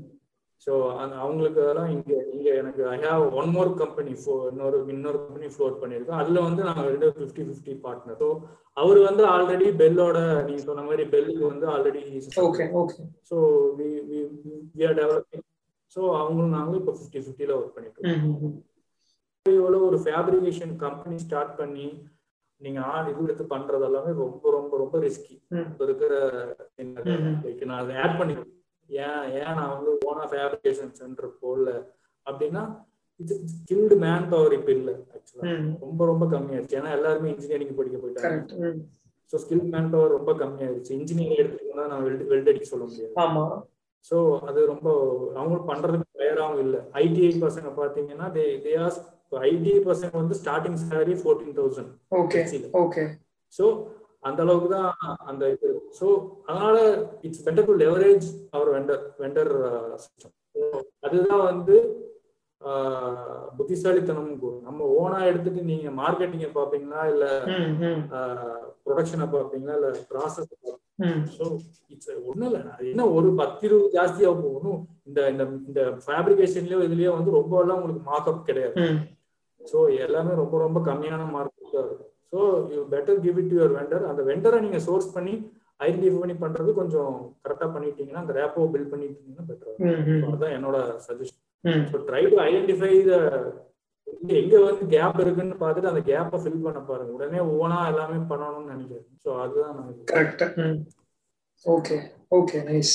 ஸோ அவங்களுக்கு அதெல்லாம் இங்க இங்க எனக்கு I have one more company இன்னொரு இன்னொரு கம்பெனி ஃப்ளோட் பண்ணியிருக்கோம் அதுல வந்து நாங்க ரெண்டு ஃபிஃப்டி ஃபிஃப்டி பார்ட்னர் ஸோ அவர் வந்து ஆல்ரெடி பெல்லோட நீங்க சொன்ன மாதிரி பெல்லுக்கு வந்து already Okay. Okay. So we we are developing so அவங்களும் நாங்களும் இப்போ ஃபிஃப்டி ஃபிஃப்டியில் ஒர்க் பண்ணிட்டு. இவ்வளோ ஒரு ஃபேப்ரிகேஷன் கம்பெனி ஸ்டார்ட் பண்ணி நீங்க ஆள் இது எடுத்து பண்றது எல்லாமே ரொம்ப ரொம்ப ரொம்ப ரிஸ்கி. இப்போ இருக்கிற நான் அதை ஆட் பண்ணி ஏன் ஏன் நான் வந்து ஓனா ஃபேப்ரிகேஷன் சென்டர் போடல? அப்படின்னா இது ஸ்கில்டு மேன் பவர் இப்போ இல்லை ஆக்சுவலா. ரொம்ப ரொம்ப கம்மியாயிருச்சு. ஏன்னா எல்லாருமே இன்ஜினியரிங் படிக்க போயிட்டாங்க. ஸோ ஸ்கில் மேன் பவர் ரொம்ப கம்மியாயிருச்சு. இன்ஜினியரிங் எடுத்துக்கிட்டா நான் வெல்ட் வெல்ட் அடிக்க சொல்ல முடியாது. ஆமா. ஸோ அது ரொம்ப அவங்களும் பண்றதுக்கு தயாராகவும் இல்லை. ஐடிஐ பசங்க பார்த்தீங்கன்னா தே தே ஐடிஐ பசங்க வந்து starting salary fourteen thousand okay okay so அந்த அளவுக்கு தான் அந்த இது ஸோ அதனால it's better to leverage our vendor vendor system அதுதான் வந்து ஆஹ், புத்திசாலித்தனம். நம்ம ஓனா எடுத்துட்டு நீங்க மார்க்கெட்டிங்க பாப்பீங்களா இல்ல ப்ரொடக்ஷனை பாப்பீங்களா இல்ல ப்ராசஸ். ஸோ இட்ஸ் ஒன்றும் இல்லை. என்ன ஒரு பத்து இருபது ஜாஸ்தியாக போகணும். இந்த இந்த இந்த ஃபேப்ரிகேஷன்லயோ இதுலயோ வந்து ரொம்ப எல்லாம் உங்களுக்கு மார்க்அப் கிடையாது. ஸோ எல்லாமே ரொம்ப ரொம்ப கம்மியான மார்க் தான் இருக்கும். So you better give it your vendor அந்த வெண்டரை நீங்க சோர்ஸ் பண்ணி ஐடென்டிஃபை பண்ணி பண்றது கொஞ்சம் கரெக்டா பண்ணிட்டீங்கன்னா அந்த ரேப்போ பில்ட் பண்ணிட்டீங்கன்னா பெட்டர் ம், ம், அதுதான் என்னோட suggestion. So try to identify the எங்க வந்து கேப் இருக்குன்னு பார்த்துட்டு அந்த கேப்பை ஃபில் பண்ண பாருங்க. உடனே ஓனா எல்லாமே பண்ணணும்னு நினைக்கிறேன். ஸோ அதுதான் correct okay okay nice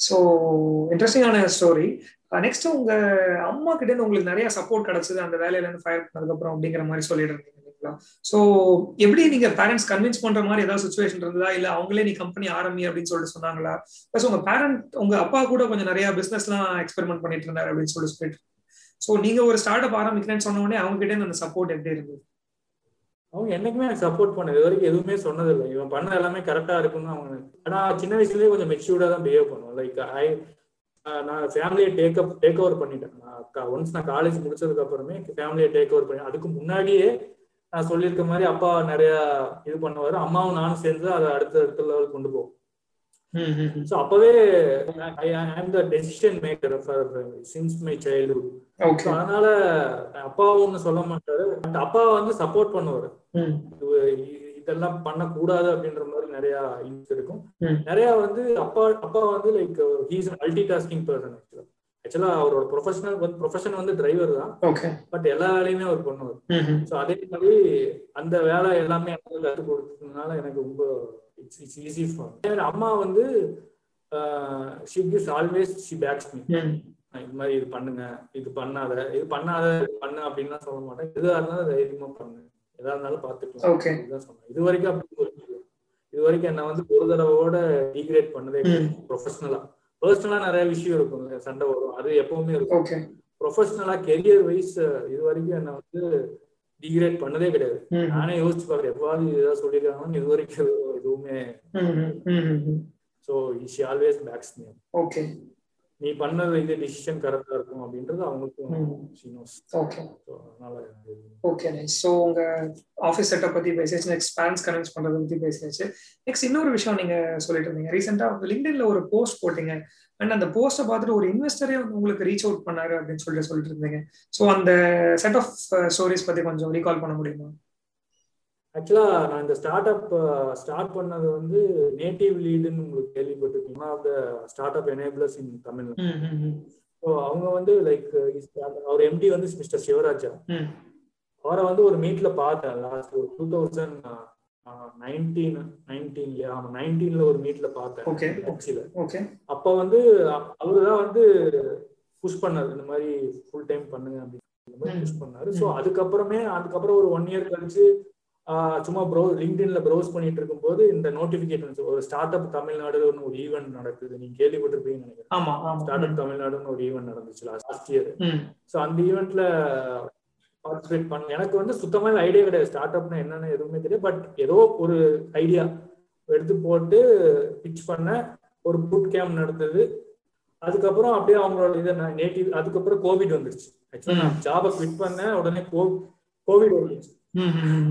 so இன்ட்ரெஸ்டிங்கான ஸ்டோரி நெக்ஸ்ட் உங்க அம்மா கிட்ட இருந்து உங்களுக்கு நிறைய சப்போர்ட் கிடைச்சது அந்த வேலையில இருந்து ஃபயர் பண்ணதுக்கு அப்புறம் அப்படிங்கிற மாதிரி சொல்லிட்டு இருந்தீங்க. இருக்கலாம் ஸோ எப்படி நீங்க பேரண்ட்ஸ் கன்வின்ஸ் பண்ற மாதிரி ஏதாவது சுச்சுவேஷன் இருந்ததா? இல்ல அவங்களே நீ கம்பெனி ஆரம்பி அப்படின்னு சொல்லிட்டு சொன்னாங்களா? ப்ளஸ் உங்க பேரண்ட் உங்க அப்பா கூட கொஞ்சம் நிறைய பிசினஸ் எல்லாம் எக்ஸ்பெரிமெண்ட் பண்ணிட்டு இருந்தாரு அப்படின்னு சொல்லி சொல்லிட்டு ஸோ நீங்க ஒரு ஸ்டார்ட் அப் ஆரம்பிக்கிறேன்னு சொன்ன உடனே அவங்க கிட்ட அந்த சப்போர்ட் எப்படி இருந்தது? அவங்க என்னைக்குமே எனக்கு சப்போர்ட் பண்ணது இது வரைக்கும் எதுவுமே சொன்னதில்லை. இவன் பண்ண எல்லாமே கரெக்டா இருக்கும்னு அவங்க ஆனா சின்ன வயசுலயே கொஞ்சம் மெச்சூர்டா தான் பிஹேவ் பண்ணுவோம். லைக் ஐ நான் ஃபேமிலியை டேக் அப் டேக் ஓவர் பண்ணிட்டேன். நான் ஒன்ஸ் நான் காலேஜ் முடிச்சதுக்கு அப்புறமே ஃபேமிலியை டேக் ஓவர் பண்ணி அதுக்கு முன்னாடியே நான் சொல்லியிருக்க மாதிரி அப்பா நிறைய இது பண்ணுவாரு. அம்மாவும் நானும் சேர்ந்து அதை அடுத்த அடுத்த லெவல் கொண்டு போவோம். ஸோ அப்பவே I am the decision maker since my childhood அதனால அப்பா ஒண்ணு சொல்ல மாட்டாரு. பட் அப்பா வந்து சப்போர்ட் பண்ணுவாரு. இது- இதெல்லாம் பண்ணக்கூடாது அப்படின்ற மாதிரி நிறைய இருக்கும். நிறைய வந்து அப்பா அப்பா வந்து like he's multitasking person actually actually அவரோட ப்ரொஃபஷனல் வந்து ப்ரொஃபஷன் வந்து டிரைவர் தான். பட் எல்லா வேலையுமே அவர் பண்ணுவார். ஸோ அதே மாதிரி அந்த வேலை எல்லாமே எனக்கு கற்றுக் கொடுத்ததுனால எனக்கு ரொம்ப இட்ஸ் இட்ஸ் ஈஸி ஃபார் அம்மா வந்து she gives always she backs me இது மாதிரி இது பண்ணுங்க இது பண்ணாத இது பண்ணாத பண்ணு அப்படின்லாம் சொல்ல மாட்டேன். எதுவா இருந்தாலும் தைரியமா பண்ணு. எதா இருந்தாலும் பாத்துக்கலாம் Okay. இதுதான் சொன்னேன் இது வரைக்கும் அப்படி இது வரைக்கும் என்ன வந்து ஒரு தடவோட டீக்ரேட் பண்ணதே. ப்ரொஃபஷனலா பர்சனலா நிறைய விஷயம் இருக்கும். சண்டை வரும். அது எப்பவுமே இருக்கும். ப்ரொஃபஷனலா கெரியர் வைஸ் இது வரைக்கும் என்ன வந்து டிகிரேட் பண்ணதே கிடையாது. நானே யோசிச்சு பாக்குறேன் எவ்வாறு ஏதாவது சொல்லிருக்காங்கன்னு இது வரைக்கும் எதுவுமே so she always backs me okay நீ பண்ணது இது டிசிஷன் கரெக்டா இருக்கும் அப்படின்றது அவங்களுக்கும். ஓகே. அதனால ஓகே ஸோ உங்க ஆஃபீஸ் செட்டப் பத்தி பேசியாச்சு நெக்ஸ்ட் பேரண்ட்ஸ் கன்வின்ஸ் பண்றதை பத்தி பேசியாச்சு. நெக்ஸ்ட் இன்னொரு விஷயம் நீங்க சொல்லிட்டு இருந்தீங்க. ரீசெண்டா லிங்க்டின்ல ஒரு போஸ்ட் போட்டீங்க. அண்ட் அந்த போஸ்ட்டை பார்த்துட்டு ஒரு இன்வெஸ்டரே உங்களுக்கு ரீச் அவுட் பண்ணாரு அப்படின்னு சொல்லிட்டு சொல்லிட்டு இருந்தீங்க. ஸோ அந்த செட் ஆஃப் ஸ்டோரிஸ் பத்தி கொஞ்சம் ரீகால் பண்ண முடியுமா? ஆக்சுவலா நான் இந்த ஸ்டார்ட் அப் ஸ்டார்ட் பண்ணது வந்து நேட்டிவ் லீடுன்னு உங்களுக்கு கேள்விப்பட்டிருக்கீங்க one of the startup enablers in Tamil so அவங்க வந்து லைக் அவர் எம்டி வந்து மிஸ்டர் சிவராஜா. அவரை வந்து ஒரு மீட்ல பார்த்தேன். லாஸ்ட் ஒரு டூ தௌசண்ட் நைன்டீன் நைன்டீன்ல ஆமா நைன்டீன்ல ஒரு மீட்ல பார்த்தேன். அப்ப வந்து அவரு தான் வந்து புஷ் பண்ணாரு. இந்த மாதிரி ஃபுல் டைம் பண்ணுங்க அப்படின்னு. புஷ் பண்ணாரு. ஸோ அதுக்கப்புறமே அதுக்கப்புறம் ஒரு ஒன் இயர் கழிச்சு சும்மா ப்ரோ லிங்க்டின்ல ப்ரௌஸ் பண்ணிட்டு இருக்கும்போது இந்த நோட்டிபிகேஷன் ஒரு ஸ்டார்ட் அப் தமிழ்நாடுன்னு ஒரு ஈவெண்ட் நடக்குது. நீங்க கேள்விப்பட்டிருப்பீங்கன்னு நினைக்கிறேன். ஸ்டார்ட் ஆமா. அப் தமிழ்நாடுன்னு ஒரு ஈவெண்ட் நடந்துச்சு லாஸ்ட் இயர் ஸோ அந்த ஈவெண்ட்ல பார்ட்டிசிபேட் பண்ண எனக்கு வந்து சுத்தமாக ஐடியா கிடையாது. ஸ்டார்ட் அப்னா என்னன்னு எதுவுமே தெரியாது. பட் ஏதோ ஒரு ஐடியா எடுத்து போட்டு பிச் பண்ண ஒரு புட் கேம்ப் நடந்தது. அதுக்கப்புறம் அப்படியே அவங்களோட இதை நேட்டிவ் அதுக்கப்புறம் கோவிட் வந்துருச்சு. ஆக்சுவலா நான் ஜாபை குவிட் பண்ணேன். உடனே கோவிட் வந்துருச்சு.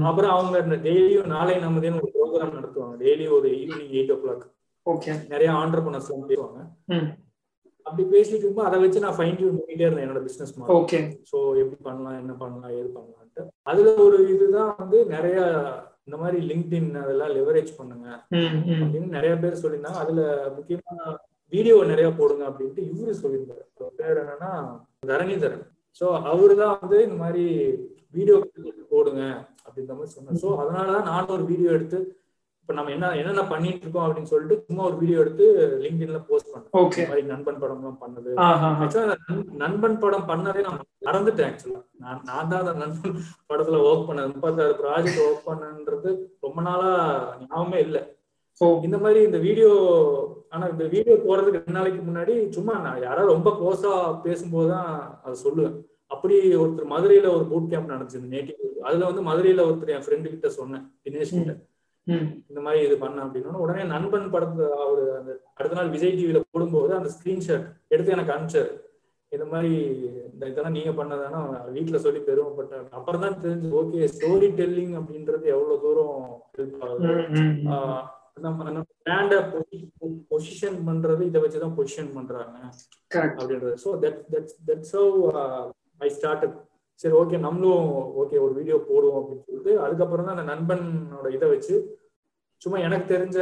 அப்புறம் அவங்க இந்த டெய்லியும் நாளை நமதேன்னு ஒரு ப்ரோக்ராம் நடத்துவாங்க. டெய்லி ஒரு evening eight o'clock okay நிறைய ஆண்டர்பனர்ஸ் எல்லாம் பேசுவாங்க. அப்படி பேசிட்டு இருக்கும்போது அதை வச்சு நான் ஃபைன் டியூன் பண்ணிட்டே இருந்தேன் என்னோட பிசினஸ் மாடல் ஓகே ஸோ எப்படி பண்ணலாம் என்ன பண்ணலாம் ஏது பண்ணலான்ட்டு. அதுல ஒரு இதுதான் வந்து நிறைய இந்த மாதிரி லிங்க்டின் அதெல்லாம் லெவரேஜ் பண்ணுங்க அப்படின்னு நிறைய பேர் சொல்லியிருந்தாங்க. அதுல முக்கியமா வீடியோ நிறைய போடுங்க அப்படின்ட்டு இவரு சொல்லியிருந்தாரு. பேர் என்னன்னா தரணிதரன். ஸோ அவரு தான் வந்து இந்த மாதிரி வீடியோ போடுங்க அப்படின்ற மாதிரி சொன்னார். ஸோ அதனாலதான் நானும் ஒரு வீடியோ எடுத்து இப்ப நம்ம என்ன என்னென்ன பண்ணிட்டு இருக்கோம் அப்படின்னு சொல்லிட்டு சும்மா ஒரு வீடியோ எடுத்து லிங்க்டின்ல போஸ்ட் பண்ணேன் இந்த மாதிரி நண்பன் படம்லாம் பண்ணது. ஆஹா ஆக்சுவலா நண்பன் படம் பண்ணதே நான் மறந்துட்டேன் ஆக்சுவலா நான் நான் தான் அந்த நண்பன் படத்துல ஒர்க் பண்ணேன் முப்பத்தாறு ப்ராஜெக்ட் ஒர்க் பண்ணன்றது ரொம்ப நாளா ஞாபகமே இல்ல. ஓ இந்த மாதிரி இந்த வீடியோ ஆனா இந்த வீடியோ போறதுக்கு ரெண்டு நாளைக்கு முன்னாடி சும்மா நான் யாராவது ரொம்ப க்ளோஸா பேசும்போது தான் அதை சொல்லுவேன். அப்படி ஒருத்தர் மதுரையில ஒரு பூட் கேம்ப் நடந்துச்சு நேட்டிவ் அதுல வந்து மதுரையில ஒருத்தர் என் ஃப்ரெண்டு கிட்ட சொன்னேன் தினேஷ் கிட்ட. இந்த மாதிரி இது பண்ண அப்படின்னா உடனே நண்பன் படத்தை அவரு அந்த அடுத்த நாள் விஜய் டிவில போடும்போது அந்த ஸ்கிரீன்ஷாட் எடுத்து எனக்கு அனுப்பிச்சாரு. இந்த மாதிரி இந்த இதெல்லாம் நீங்க பண்ணதானா வீட்டுல சொல்லி பெருமைப்பட்டேன். அப்புறம் தான் தெரிஞ்சு ஓகே ஸ்டோரி டெல்லிங் அப்படின்றது எவ்வளவு தூரம் ஹெல்ப் ஆகுது. நம்ம நம்ம பிராண்ட பொசிஷன் பண்றது இதை வச்சுதான் பொசிஷன் பண்றாங்க. அப்படின்றது. So that that's that's how I start சரி ஓகே நம்மளும் ஓகே ஒரு வீடியோ போடுவோம் அப்படின்னு சொல்லிட்டு அதுக்கப்புறம் தான் அந்த நண்பனோட இதை வச்சு சும்மா எனக்கு தெரிஞ்ச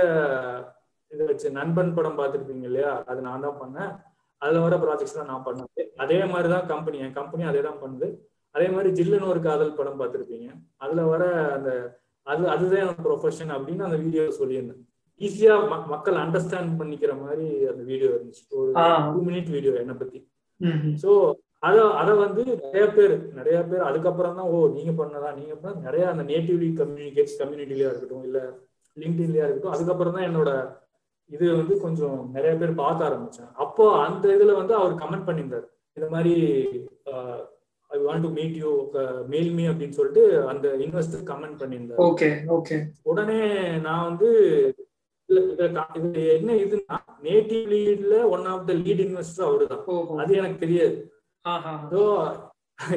இதை வச்சு நண்பன் படம் பார்த்துருப்பீங்க இல்லையா? அது நான் தான் பண்ணேன். அதுல வர ப்ராஜெக்ட்ஸ் தான் நான் பண்ணது அதே மாதிரி தான் கம்பெனி என் கம்பெனி அதே தான் பண்ணுது. அதே மாதிரி ஜில்லுன்னு ஒரு காதல் படம் பார்த்துருப்பீங்க. அதுல வர அந்த அது அதுதான் என்னோட ப்ரொஃபஷன் அப்படின்னு அந்த வீடியோ சொல்லியிருந்தேன். ஈஸியா மக்கள் அண்டர்ஸ்டாண்ட் பண்ணிக்கிற மாதிரி அந்த வீடியோ இருந்துச்சு. ஒரு. டூ மினிட் வீடியோ என்னை பத்தி. சோ அத அத வந்து நிறைய பேர் நிறைய பேர் அதுக்கப்புறம் தான் ஓ நீங்க பண்ணதா நீங்க பண்ண நிறைய அந்த நேட்டிவ்லி கம்யூனிகேட்ஸ் கம்யூனிட்டிலயா இருக்கட்டும் இல்ல லிங்க்டின்லயா இருக்கட்டும் அதுக்கப்புறம் தான் என்னோட இது வந்து கொஞ்சம் நிறைய பேர் பார்க்க ஆரம்பிச்சேன் அப்போ அந்த இதுல வந்து அவர் கமெண்ட் பண்ணியிருந்தார். இந்த மாதிரி I want to meet you mail me அப்படின்னு சொல்லிட்டு அந்த இன்வெஸ்டர் கமெண்ட் பண்ணியிருந்தார். ஓகே ஓகே உடனே நான் வந்து என்ன இதுன்னா native லீட்ல one of the lead investor அவரு தான் அது எனக்கு தெரியாது. ஸோ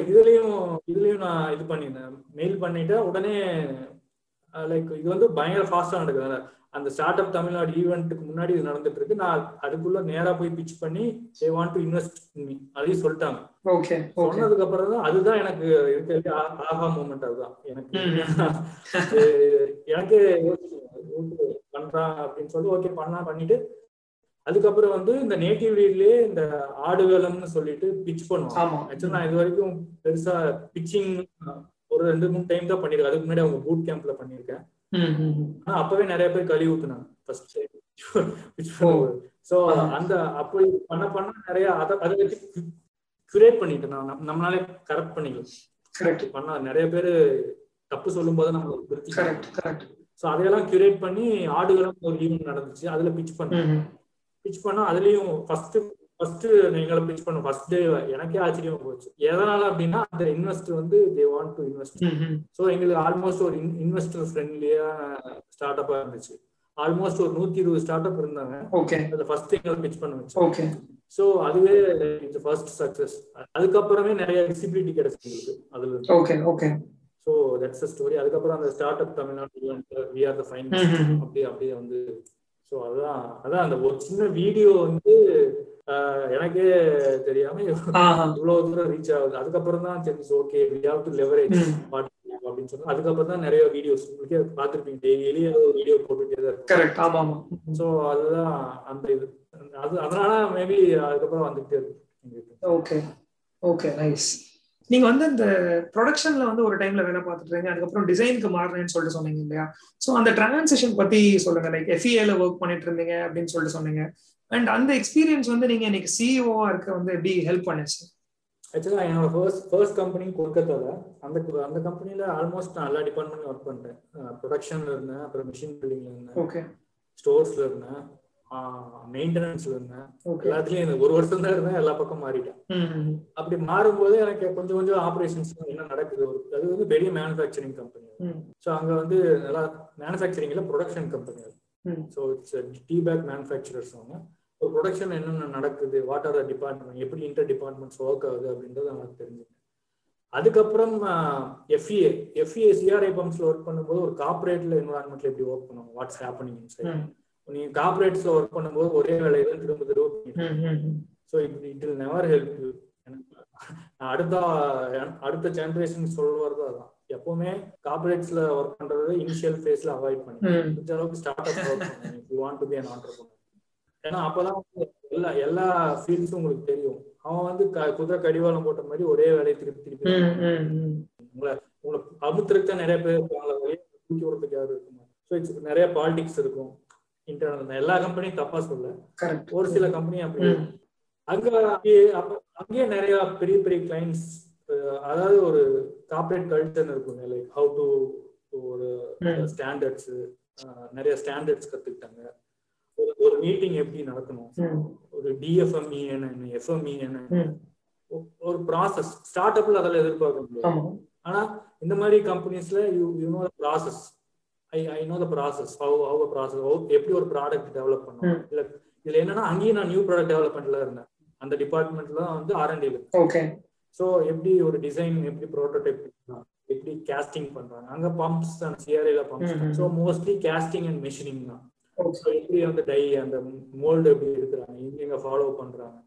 இதுலயும் இதுலயும் நான் இது பண்ணியிருந்தேன். மெயில் பண்ணிட்டேன். உடனே லைக் இது வந்து பயங்கர ஃபாஸ்டா நடக்குது. அந்த ஸ்டார்ட் அப் தமிழ்நாடு ஈவெண்ட்டுக்கு முன்னாடி இது நடந்துட்டு இருக்கு. நான் அதுக்குள்ள நேரா போய் பிச் பண்ணி they want to invest me அதையும் சொல்லிட்டாங்க. சொன்னதுக்கு அப்புறம் தான் அதுதான் எனக்கு இருக்கிறது ஆஹா மூமெண்ட் அதுதான். எனக்கு எனக்கே பண்றான் அப்படின்னு சொல்லி ஓகே பண்ணா பண்ணிட்டு அதுக்கப்புறம் வந்து இந்த நேட்டிவ் லீட்லயே இந்த ஆடுகளம்னு சொல்லிட்டு பிச் பண்ணுவோம் ஆக்சுவலா நான் இது வரைக்கும் பெருசா பிச்சிங் ஒரு ரெண்டு மூணு டைம் தான் பண்ணிருக்கேன் அதுக்கு முன்னாடி அவங்க பூட் கேம்ப்ல பண்ணிருக்கேன் அப்பவே நிறைய பேர் கழுவி ஊத்துனாங்க. சோ. அந்த அப்படி பண்ண பண்ண நிறைய அதை அதை வச்சு கிரியேட் நான். நம்ம- நம்மளாலே கரெக்ட் பண்ணிக்கலாம். பண்ணா நிறைய பேர் தப்பு சொல்லும் போது நம்ம திருத்தி சோ அதையெல்லாம் கிரியேட் பண்ணி ஆடுகளும் ஒரு ஈவெண்ட் நடந்துச்சு. அதுல பிச் பண்ணேன். ம். பிச் பண்ணா அதுலயும் ஃபர்ஸ்ட் ஃபர்ஸ்ட் நீங்களை பிச் பண்ண ஃபர்ஸ்ட் டே எனக்கே ஆச்சரியமா போச்சு. எதனால அப்படின்னா அந்த இன்வெஸ்டர் வந்து they want to invest. So எங்களுக்கு ஆல்மோஸ்ட் ஒரு இன்வெஸ்டர் ஃப்ரெண்ட்லியா ஸ்டார்ட் அப்பா இருந்துச்சு. ஆல்மோஸ்ட் ஒரு நூத்தி இருபது ஸ்டார்ட் அப் இருந்தாங்க அதுல ஃபர்ஸ்ட் எங்களை பிச் பண்ண வச்சு. ஸோ அதுவே இட்ஸ் ஃபர்ஸ்ட் சக்சஸ் அதுக்கப்புறமே நிறைய விசிபிலிட்டி கிடைச்சு எங்களுக்கு அதுல. Okay okay so that's a story அதுக்கப்புறம் அந்த startup Tamil Nadu we are the fine ம். அப்படியே வந்து ஸோ அதுதான் அதான் அந்த ஒரு சின்ன வீடியோ வந்து எனக்கே தெரியாம இவ்வளவு தூரம் ரீச் ஆகுது. அதுக்கப்புறம் தான் தெரிஞ்சு okay we have to leverage. அப்படின்னு சொன்னா அதுக்கப்புறம் தான் நிறைய வீடியோஸ் உங்களுக்கே பார்த்துருப்பீங்க. டெய்லி ஒரு வீடியோ போட்டுட்டே தான் இருக்கும் ஸோ அதுதான் அந்த இது. அது அதனால மேபி அதுக்கப்புறம் வந்துகிட்டே இருக்கு ஓகே ஓகே நைஸ் நீங்க வந்து இந்த ப்ரொடக்ஷன்ல வந்து ஒரு டைம்ல வேலை பார்த்துட்டு இருக்கீங்க அதுக்கப்புறம் டிசைனுக்கு மாறினேன்னு சொல்லிட்டு சொன்னீங்க இல்லையா? ஸோ அந்த டிரான்சிஷன் பத்தி சொல்லுங்க. லைக் எஃப்இஏல ஒர்க் பண்ணிட்டு இருந்தீங்க அப்படின்னு சொல்லிட்டு சொன்னீங்க. அண்ட் அந்த எக்ஸ்பீரியன்ஸ் வந்து நீங்க இன்னைக்கு சிஇஓவா இருக்க வந்து எப்படி ஹெல்ப் பண்ணுச்சு? ஆக்சுவலா என்னோட ஃபர்ஸ்ட் ஃபர்ஸ்ட் கம்பெனி கொல்கத்தால. அந்த அந்த கம்பெனில ஆல்மோஸ்ட் நான் எல்லா டிபார்ட்மெண்ட்லையும் ஒர்க் பண்ணிட்டேன். ப்ரொடக்ஷன்ல இருந்தேன் அப்புறம் மிஷின் பில்டிங்ல இருந்தேன். ஓகே ஸ்டோர்ஸ்ல இருந்தேன். மெயின்டெனன்ஸ்ல இருந்தேன். எல்லாத்துலயும் இந்த ஒரு வருஷம் தான் இருந்தேன். எல்லா பக்கம் மாறிட்டேன். ம் அப்படி மாறும்போது எனக்கு கொஞ்சம் கொஞ்சம் ஆப்ரேஷன்ஸ் என்ன நடக்குது? ஒரு அது வந்து பெரிய மேனுஃபேக்சரிங் கம்பெனி ஸோ அங்க வந்து நல்லா மேனுஃபேக்சரிங்ல production company so it's tea bag manufacturers அவங்க. ஒரு ப்ரொடக்ஷன் என்னென்ன நடக்குது? வாட் ஆர் த டிபார்ட்மெண்ட் எப்படி இன்டர் டிபார்ட்மெண்ட்ஸ் ஒர்க் ஆகுது அப்படின்றது எனக்கு தெரிஞ்சுது. அதுக்கப்புறம் எஃப்இஏ எஃப்இஏ சிஆர்ஐ பம்ப்ஸ்ல ஒர்க் பண்ணும்போது ஒரு கார்பரேட்ல என்வரான்மெண்ட்ல எப்படி ஒர்க் பண்ணுவோம் வாட்ஸ் ஹேப்பனிங் ம். நீங்க கார்பரேட்ஸ்ல ஒர்க் பண்ணும்போது ஒரே வேலையை தான் திரும்ப திரும்ப so it it will never help you அடுத்த அடுத்த ஜென்ரேஷன் சொல்றது அதான். எப்பவுமே கார்பரேட்ஸ்ல ஒர்க் பண்றது இனிஷியல் ஃபேஸ்ல அவாய்ட் பண்ணி. முடிஞ்ச அளவுக்கு ஸ்டார்ட் அப் ஒர்க் பண்ணுங்க you want to be an entrepreneur ஏன்னா அப்பதான் எல்லா எல்லா ஃபீல்ட்ஸும் உங்களுக்கு தெரியும். அவன் வந்து குதிரை கடிவாளம் போட்ட மாதிரி ஒரே வேலையை திருப்பி திருப்பி உங்களை உங்களை அமுத்துறதுக்கு தான் நிறைய பேர் இருப்பாங்களே தூக்கி விடுறதுக்கு யாரும் இருக்குமா ஸோ இட்ஸ் நிறைய பாலிடிக்ஸ் இருக்கும். இன்டர்னல் எல்லா கம்பெனியும் தப்பா சொல்ல ஒரு சில கம்பெனி அப்படி அங்க அங்கேயே நிறைய பெரிய பெரிய கிளைண்ட்ஸ் அதாவது ஒரு கார்பரேட் கல்ச்சர் இருக்கும். லைக் ஹவு டு ஒரு. ஸ்டாண்டர்ட்ஸ் நிறைய ஸ்டாண்டர்ட்ஸ் கத்துக்கிட்டாங்க. ஒரு மீட்டிங் எப்படி நடக்கணும்? ஒரு டிஎஃப்எம்இ என்ன எஃப்எம்இ என்ன? ஒரு ப்ராசஸ் ஸ்டார்ட் அப்ல அதெல்லாம் எதிர்பார்க்க முடியாது ஆனா இந்த மாதிரி கம்பெனிஸ்ல you you know process I I know the process how how process எப்படி ஒரு ப்ராடக்ட் டெவலப் பண்ணணும்? இல்ல இதுல என்னன்னா அங்கேயும் நான் நியூ ப்ராடக்ட் டெவலப்மெண்ட்ல இருந்தேன். அந்த டிபார்ட்மெண்ட்ல தான் வந்து ஆர்என்டில ஓகே ஸோ எப்படி ஒரு டிசைன் எப்படி ப்ரோட்டோடைப் எப்படி கேஸ்டிங் பண்றாங்க? அங்க பம்ப்ஸ் தான் சிஆர்ஏல pumps so mostly casting and machining தான். எப்படி வந்து டை அந்த மோல்டு எப்படி எடுக்கிறாங்க எங்க ஃபாலோ பண்றாங்க.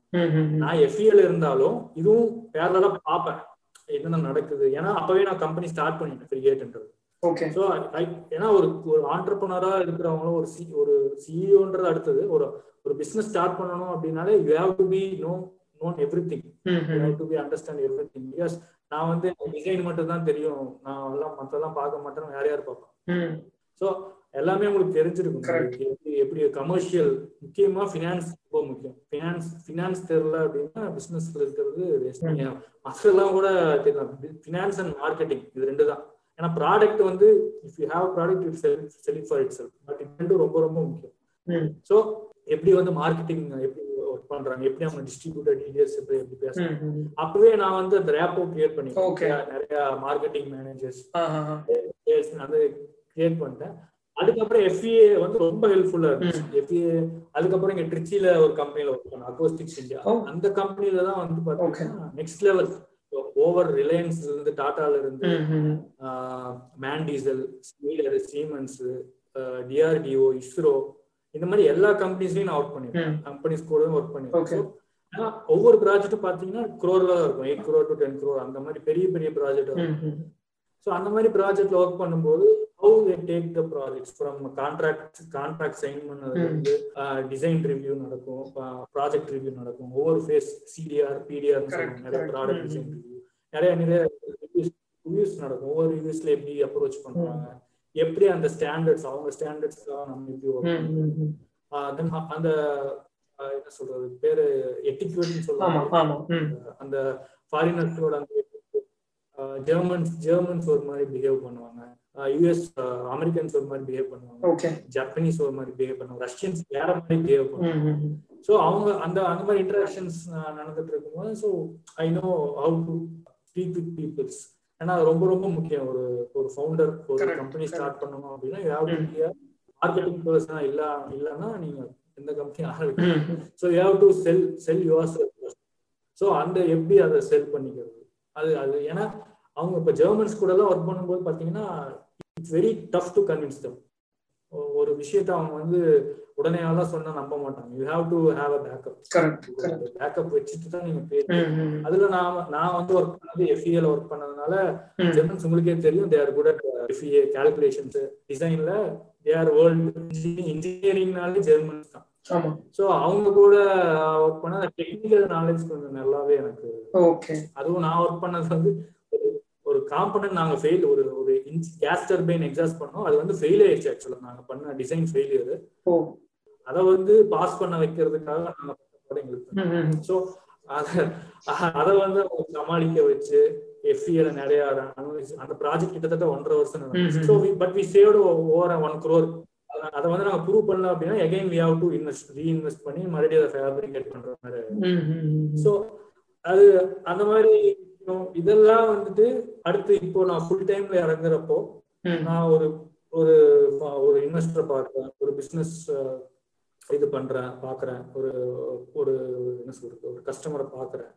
நான் எஃப்இஎல் இருந்தாலும் இதுவும் பேரலா பார்ப்பேன். என்னென்ன நடக்குது? ஏன்னா அப்பவே நான் கம்பெனி ஸ்டார்ட் பண்ணிட்டேன் ஸோ ஏன்னா ஒரு ஒரு ஆண்டர்பனரா இருக்கிறவங்களும் ஒரு சி ஒரு சிஇஓன்றது அடுத்தது. ஒரு ஒரு பிசினஸ் ஸ்டார்ட் பண்ணணும் அப்படின்னாலே you have to be know known everything to be understand everything because நான் வந்து டிசைன் மட்டும் தான் தெரியும். நான் எல்லாம் மற்றெல்லாம் பார்க்க மாட்டேன் யார் யார் பார்ப்பேன் ஸோ எல்லாமே உங்களுக்கு தெரிஞ்சிருக்கும். எப்படி எப்படி கமர்ஷியல் முக்கியமா ஃபினான்ஸ் ரொம்ப முக்கியம். ஃபினான்ஸ் ஃபினான்ஸ் தெரியல அப்படின்னா பிசினஸ்ல இருக்கிறது மற்றெல்லாம் கூட தெரியலாம் ஃபினான்ஸ் அண்ட் மார்க்கெட்டிங் இது ரெண்டு தான். ஏன்னா ப்ராடக்ட் வந்து if you have product you sell selling for it sell but இது ரெண்டும் ரொம்ப ரொம்ப முக்கியம். ஸோ எப்படி வந்து மார்க்கெட்டிங் எப்படி ஒர்க் பண்றாங்க எப்படி அவங்க டிஸ்ட்ரிபியூட்டர் டீடைல்ஸ் எப்படி எப்படி பேசுறாங்க. அப்பவே நான் வந்து அந்த ரேப்போ கிரியேட் பண்ணி நிறைய மார்க்கெட்டிங் மேனேஜர்ஸ் அது கிரியேட் பண்ணிட்டேன். அதுக்கப்புறம் எஃப்இஏ வந்து ரொம்ப ஹெல்ப்ஃபுல்லா இருந்துச்சு. எஃப்இஏ அதுக்கப்புறம் இங்க ட்ரிச்சில ஒரு கம்பெனில ஒர்க் பண்ண அகோஸ்டிக்ஸ் இந்தியா அந்த கம்பெனில தான் வந்து பாத்தீங்கன்னா நெக்ஸ்ட் லெவல் ஓவர் ரிலையன்ஸ்ல இருந்து டாடால இருந்து மேன் டீசல் ஸ்மீலர் சீமன்ஸ் டிஆர்டிஓ இஸ்ரோ இந்த மாதிரி எல்லா கம்பெனிஸ்லயும் நான் ஒர்க் பண்ணிருக்கேன். கம்பெனிஸ் கூட ஒர்க் பண்ணிருக்கேன். ஒவ்வொரு ப்ராஜெக்ட்டும் பாத்தீங்கன்னா குரோர்ல தான் இருக்கும். Eight crore to ten crore அந்த மாதிரி பெரிய பெரிய ப்ராஜெக்ட் ஸோ அந்த மாதிரி ப்ராஜெக்ட்ல ஒர்க் பண்ணும்போது how they take the projects from contract contract sign பண்ணதுல இருந்து டிசைன் ரிவ்யூ நடக்கும் ப்ராஜெக்ட் ரிவ்யூ நடக்கும். ஒவ்வொரு ஃபேஸ் சிடிஆர் பிடிஆர் நிறைய ப்ராடக்ட் டிசைன் ரிவ்யூ நிறைய நிறைய ரிவ்யூஸ் நடக்கும். ஒவ்வொரு ரிவ்யூஸ்ல எப்படி அப்ரோச் பண்றாங்க எப்படி அந்த ஸ்டாண்டர்ட்ஸ் அவங்க ஸ்டாண்டர்ட்ஸ்க்காக நம்ம எப்படி ஒர்க் தென் அந்த என்ன சொல்றது? பேரு எட்டிக்யூட்னு சொல்லுவாங்க. அந்த ஃபாரினர்ஸோட அந்த ஜெர்மன்ஸ் ஜெர்மன்ஸ் ஒரு மாதிரி பிஹேவ் பண்ணுவாங்க. யூஎஸ் அமெரிக்கன்ஸ் ஒரு மாதிரி பிஹேவ் பண்ணுவாங்க. ஜப்பனீஸ் ஒரு மாதிரி பிஹேவ் பண்ணுவாங்க. ரஷ்யன்ஸ் வேற மாதிரி பிஹேவ் பண்ணுவாங்க. ஸோ அவங்க அந்த அந்த மாதிரி இன்டராக்ஷன்ஸ் நடந்துட்டு இருக்கும்போது so I know how to speak with peoples ஏன்னா அது ரொம்ப ரொம்ப முக்கியம். ஒரு ஒரு ஃபவுண்டர் ஒரு கம்பெனி ஸ்டார்ட் பண்ணணும் அப்படின்னா யூ ஹேவ் டு மார்க்கெட்டிங் பர்சனா இல்ல இல்லைன்னா நீங்க எந்த கம்பெனி ஆரம்பிக்கணும் so you have to sell sell your sell so அந்த எப்படி அதை செல் பண்ணிக்கிறது? அது அது ஏன்னா அவங்க இப்போ ஜெர்மன்ஸ் கூட எல்லாம் ஒர்க் பண்ணும்போது பார்த்தீங்கன்னா it's very tough to convince them ஒரு விஷயத்த அவங்க வந்து உடனே எல்லாம் சொன்னா நம்ப மாட்டாங்க. You have to have a backup backup வச்சுட்டு தான் நீங்க பேசுறீங்க அதுல நான் நான் வந்து ஒர்க் பண்ணது எஃப்இஏல ஒர்க் பண்ணதுனால ஜெர்மன்ஸ் உங்களுக்கே தெரியும் they're good at FEA calculations டிசைன்ல தேர் வேர்ல்டு இன்ஜினியரிங்னாலே ஜெர்மன்ஸ் தான். சோ அவங்க கூட ஒர்க் பண்ண டெக்னிக்கல் நாலேஜ் கொஞ்சம் நல்லாவே எனக்கு ஓகே அதுவும் நான் ஒர்க் பண்ணது வந்து ஒரு காம்பனன்ட் நாங்க ஃபெயில் ஒரு ஒரு கேஸ் டர்பைன் எக்ஸாஸ்ட் பண்ணோம். அது வந்து ஃபெயில் ஆயிடுச்சு ஆக்சுவலா நாங்க பண்ண டிசைன் ஃபெயிலியர் அதை வந்து பாஸ் பண்ண வைக்கிறதுக்காக நாங்க எங்களுக்கு ஸோ அத வந்து சமாளிக்க வச்சு எஃப்இல நிறைய அந்த ப்ராஜெக்ட் கிட்டத்தட்ட ஒன்றரை வருஷம் so but we saved over one crore அதை வந்து நாங்க ப்ரூவ் பண்ணல அப்படின்னா again we have to invest reinvest பண்ணி மறுபடியும் அதை ஃபேப்ரிகேட் பண்ற மாதிரி ஸோ அது அந்த மாதிரி இதெல்லாம் வந்துட்டு அடுத்து இப்போ நான் ஃபுல் டைம்ல இறங்குறப்போ நான் ஒரு ஒரு ஒரு இன்வெஸ்டர் பார்க்குறேன் ஒரு பிசினஸ் இது பண்றேன் பாக்குறேன் ஒரு ஒரு என்ன சொல்றது ஒரு கஸ்டமரை பாக்குறேன்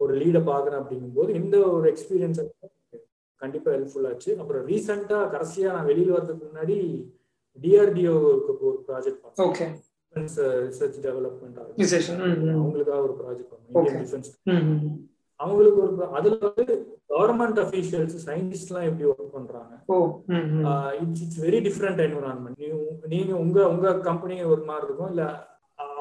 ஒரு லீட பாக்குறேன் அப்படிங்கும்போது இந்த ஒரு எக்ஸ்பீரியன்ஸ் கண்டிப்பா ஹெல்ப்ஃபுல் ஆச்சு. அப்புறம் ரீசெண்டா கடைசியா நான் வெளியில வர்றதுக்கு முன்னாடி டிஆர்டிஓ ஒரு ப்ராஜெக்ட் ஓகே ரிசர்ச் டெவலப்மெண்ட் அவங்களுக்காக ஒரு ப்ராஜெக்ட் இந்தியன் டிஃபென்ஸ் அவங்களுக்கு ஒரு அதுல வந்து கவர்மெண்ட் அபிஷியல்ஸ் சயின்டிஸ்ட் எல்லாம் எப்படி ஒர்க் பண்றாங்க? It's it's very different environment நீங்க உங்க உங்க கம்பெனி ஒரு மாதிரி இருக்கும் இல்ல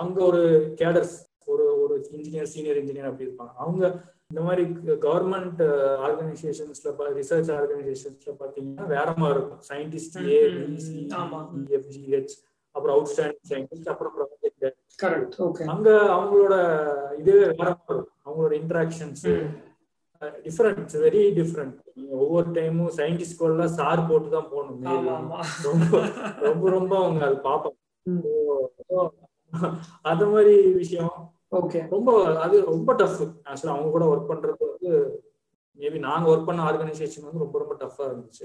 அங்க ஒரு கேடர்ஸ் ஒரு ஒரு இன்ஜினியர் சீனியர் இன்ஜினியர் அப்படி இருப்பாங்க. அவங்க இந்த மாதிரி கவர்மெண்ட் ஆர்கனைசேஷன்ஸ்ல ரிசர்ச் ஆர்கனைசேஷன்ஸ்ல பாத்தீங்கன்னா வேற மாதிரி இருக்கும். சயின்டிஸ்ட் ஏ பிசி எஃப்ஜிஹெச் அப்புறம் அவுட் ஸ்டாண்டிங் சயின்டிஸ்ட் அப்புறம் ப்ரொஃபசர் அங்க அவங்களோட இதுவே வேற அவங்களோட இன்ட்ராக்ஷன்ஸ் டிஃபரெண்ட் வெரி டிஃப்ரெண்ட் ஒவ்வொரு டைமும் சயின்டிஸ்ட் கூட சார் போட்டு தான் போகணும் ரொம்ப ரொம்ப ரொம்ப அவங்க அது பார்ப்பாங்க. அந்த மாதிரி விஷயம். ஓகே ரொம்ப அது ரொம்ப டஃப் ஆக்சுவலா அவங்க கூட ஒர்க் பண்றது வந்து மேபி நாங்க ஒர்க் பண்ண ஆர்கனைசேஷன் வந்து ரொம்ப ரொம்ப டஃபா இருந்துச்சு.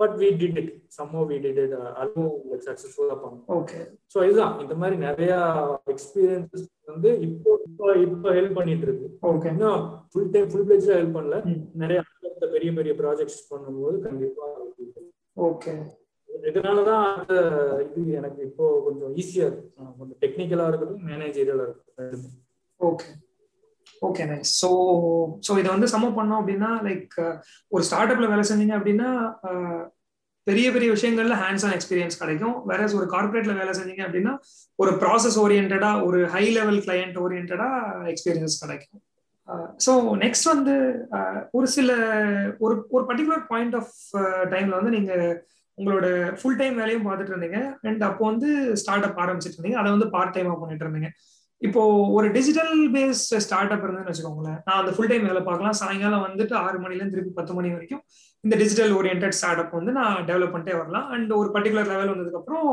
But we did it சம்மோ we did it அதுவும் லைக் சக்சஸ்ஃபுல்லா பண்ணோம். ஓகே ஸோ இதுதான். இந்த மாதிரி நிறைய எக்ஸ்பீரியன்சஸ் வந்து இப்போ இப்போ இப்போ ஹெல்ப் பண்ணிட்டு இருக்கு. ஓகே இன்னும் ஃபுல் டைம் ஃபுல் பிளேஜ்ல ஹெல்ப் பண்ணல. நிறைய பெரிய பெரிய ப்ராஜெக்ட்ஸ் பண்ணும்போது கண்டிப்பா ஓகே இதனாலதான் அந்த இது எனக்கு இப்போ கொஞ்சம் ஈஸியா இருக்கு கொஞ்சம் டெக்னிக்கலா இருக்கட்டும் மேனேஜரியலா இருக்கட்டும். Okay okay nice so so இதை வந்து சமம் பண்ணோம் அப்படின்னா லைக் uh, ஒரு ஸ்டார்ட் அப்ல வேலை செஞ்சீங்க அப்படின்னா uh, பெரிய பெரிய விஷயங்கள்ல ஹேண்ட்ஸ் ஆன் எக்ஸ்பீரியன்ஸ் கிடைக்கும். வேற ஒரு கார்பரேட்ல வேலை செஞ்சீங்க அப்படின்னா ஒரு ப்ராசஸ் ஓரியன்டா ஒரு ஹை லெவல் கிளையண்ட் ஓரியன்டா எக்ஸ்பீரியன்ஸ் கிடைக்கும். Uh, ஸோ நெக்ஸ்ட் வந்து ஒரு சில ஒரு ஒரு பர்டிகுலர் பாயிண்ட் ஆஃப் டைம்ல வந்து நீங்க உங்களோட ஃபுல் டைம் வேலையும் பார்த்துட்டு இருந்தீங்க. அண்ட் அப்போ வந்து ஸ்டார்ட் அப் ஆரம்பிச்சிட்டு இருந்தீங்க. அதை வந்து பார்ட் டைமா பண்ணிட்டு இருந்தீங்க. இப்போ ஒரு டிஜிட்டல் பேஸ்ட் ஸ்டார்ட் அப் இருந்துன்னு வச்சுக்கோங்களேன். நான் அந்த ஃபுல் டைம் வேலை பார்க்கலாம். சாயங்காலம் வந்துட்டு ஆறு மணில இருந்து திருப்பி பத்து மணி வரைக்கும் இந்த டிஜிட்டல் ஓரியன்ட் ஸ்டார்ட் அப் வந்து நான் டெவலப் பண்ணிட்டே வரலாம். அண்ட் ஒரு பர்டிகுலர் லெவல் வந்ததுக்கு அப்புறம்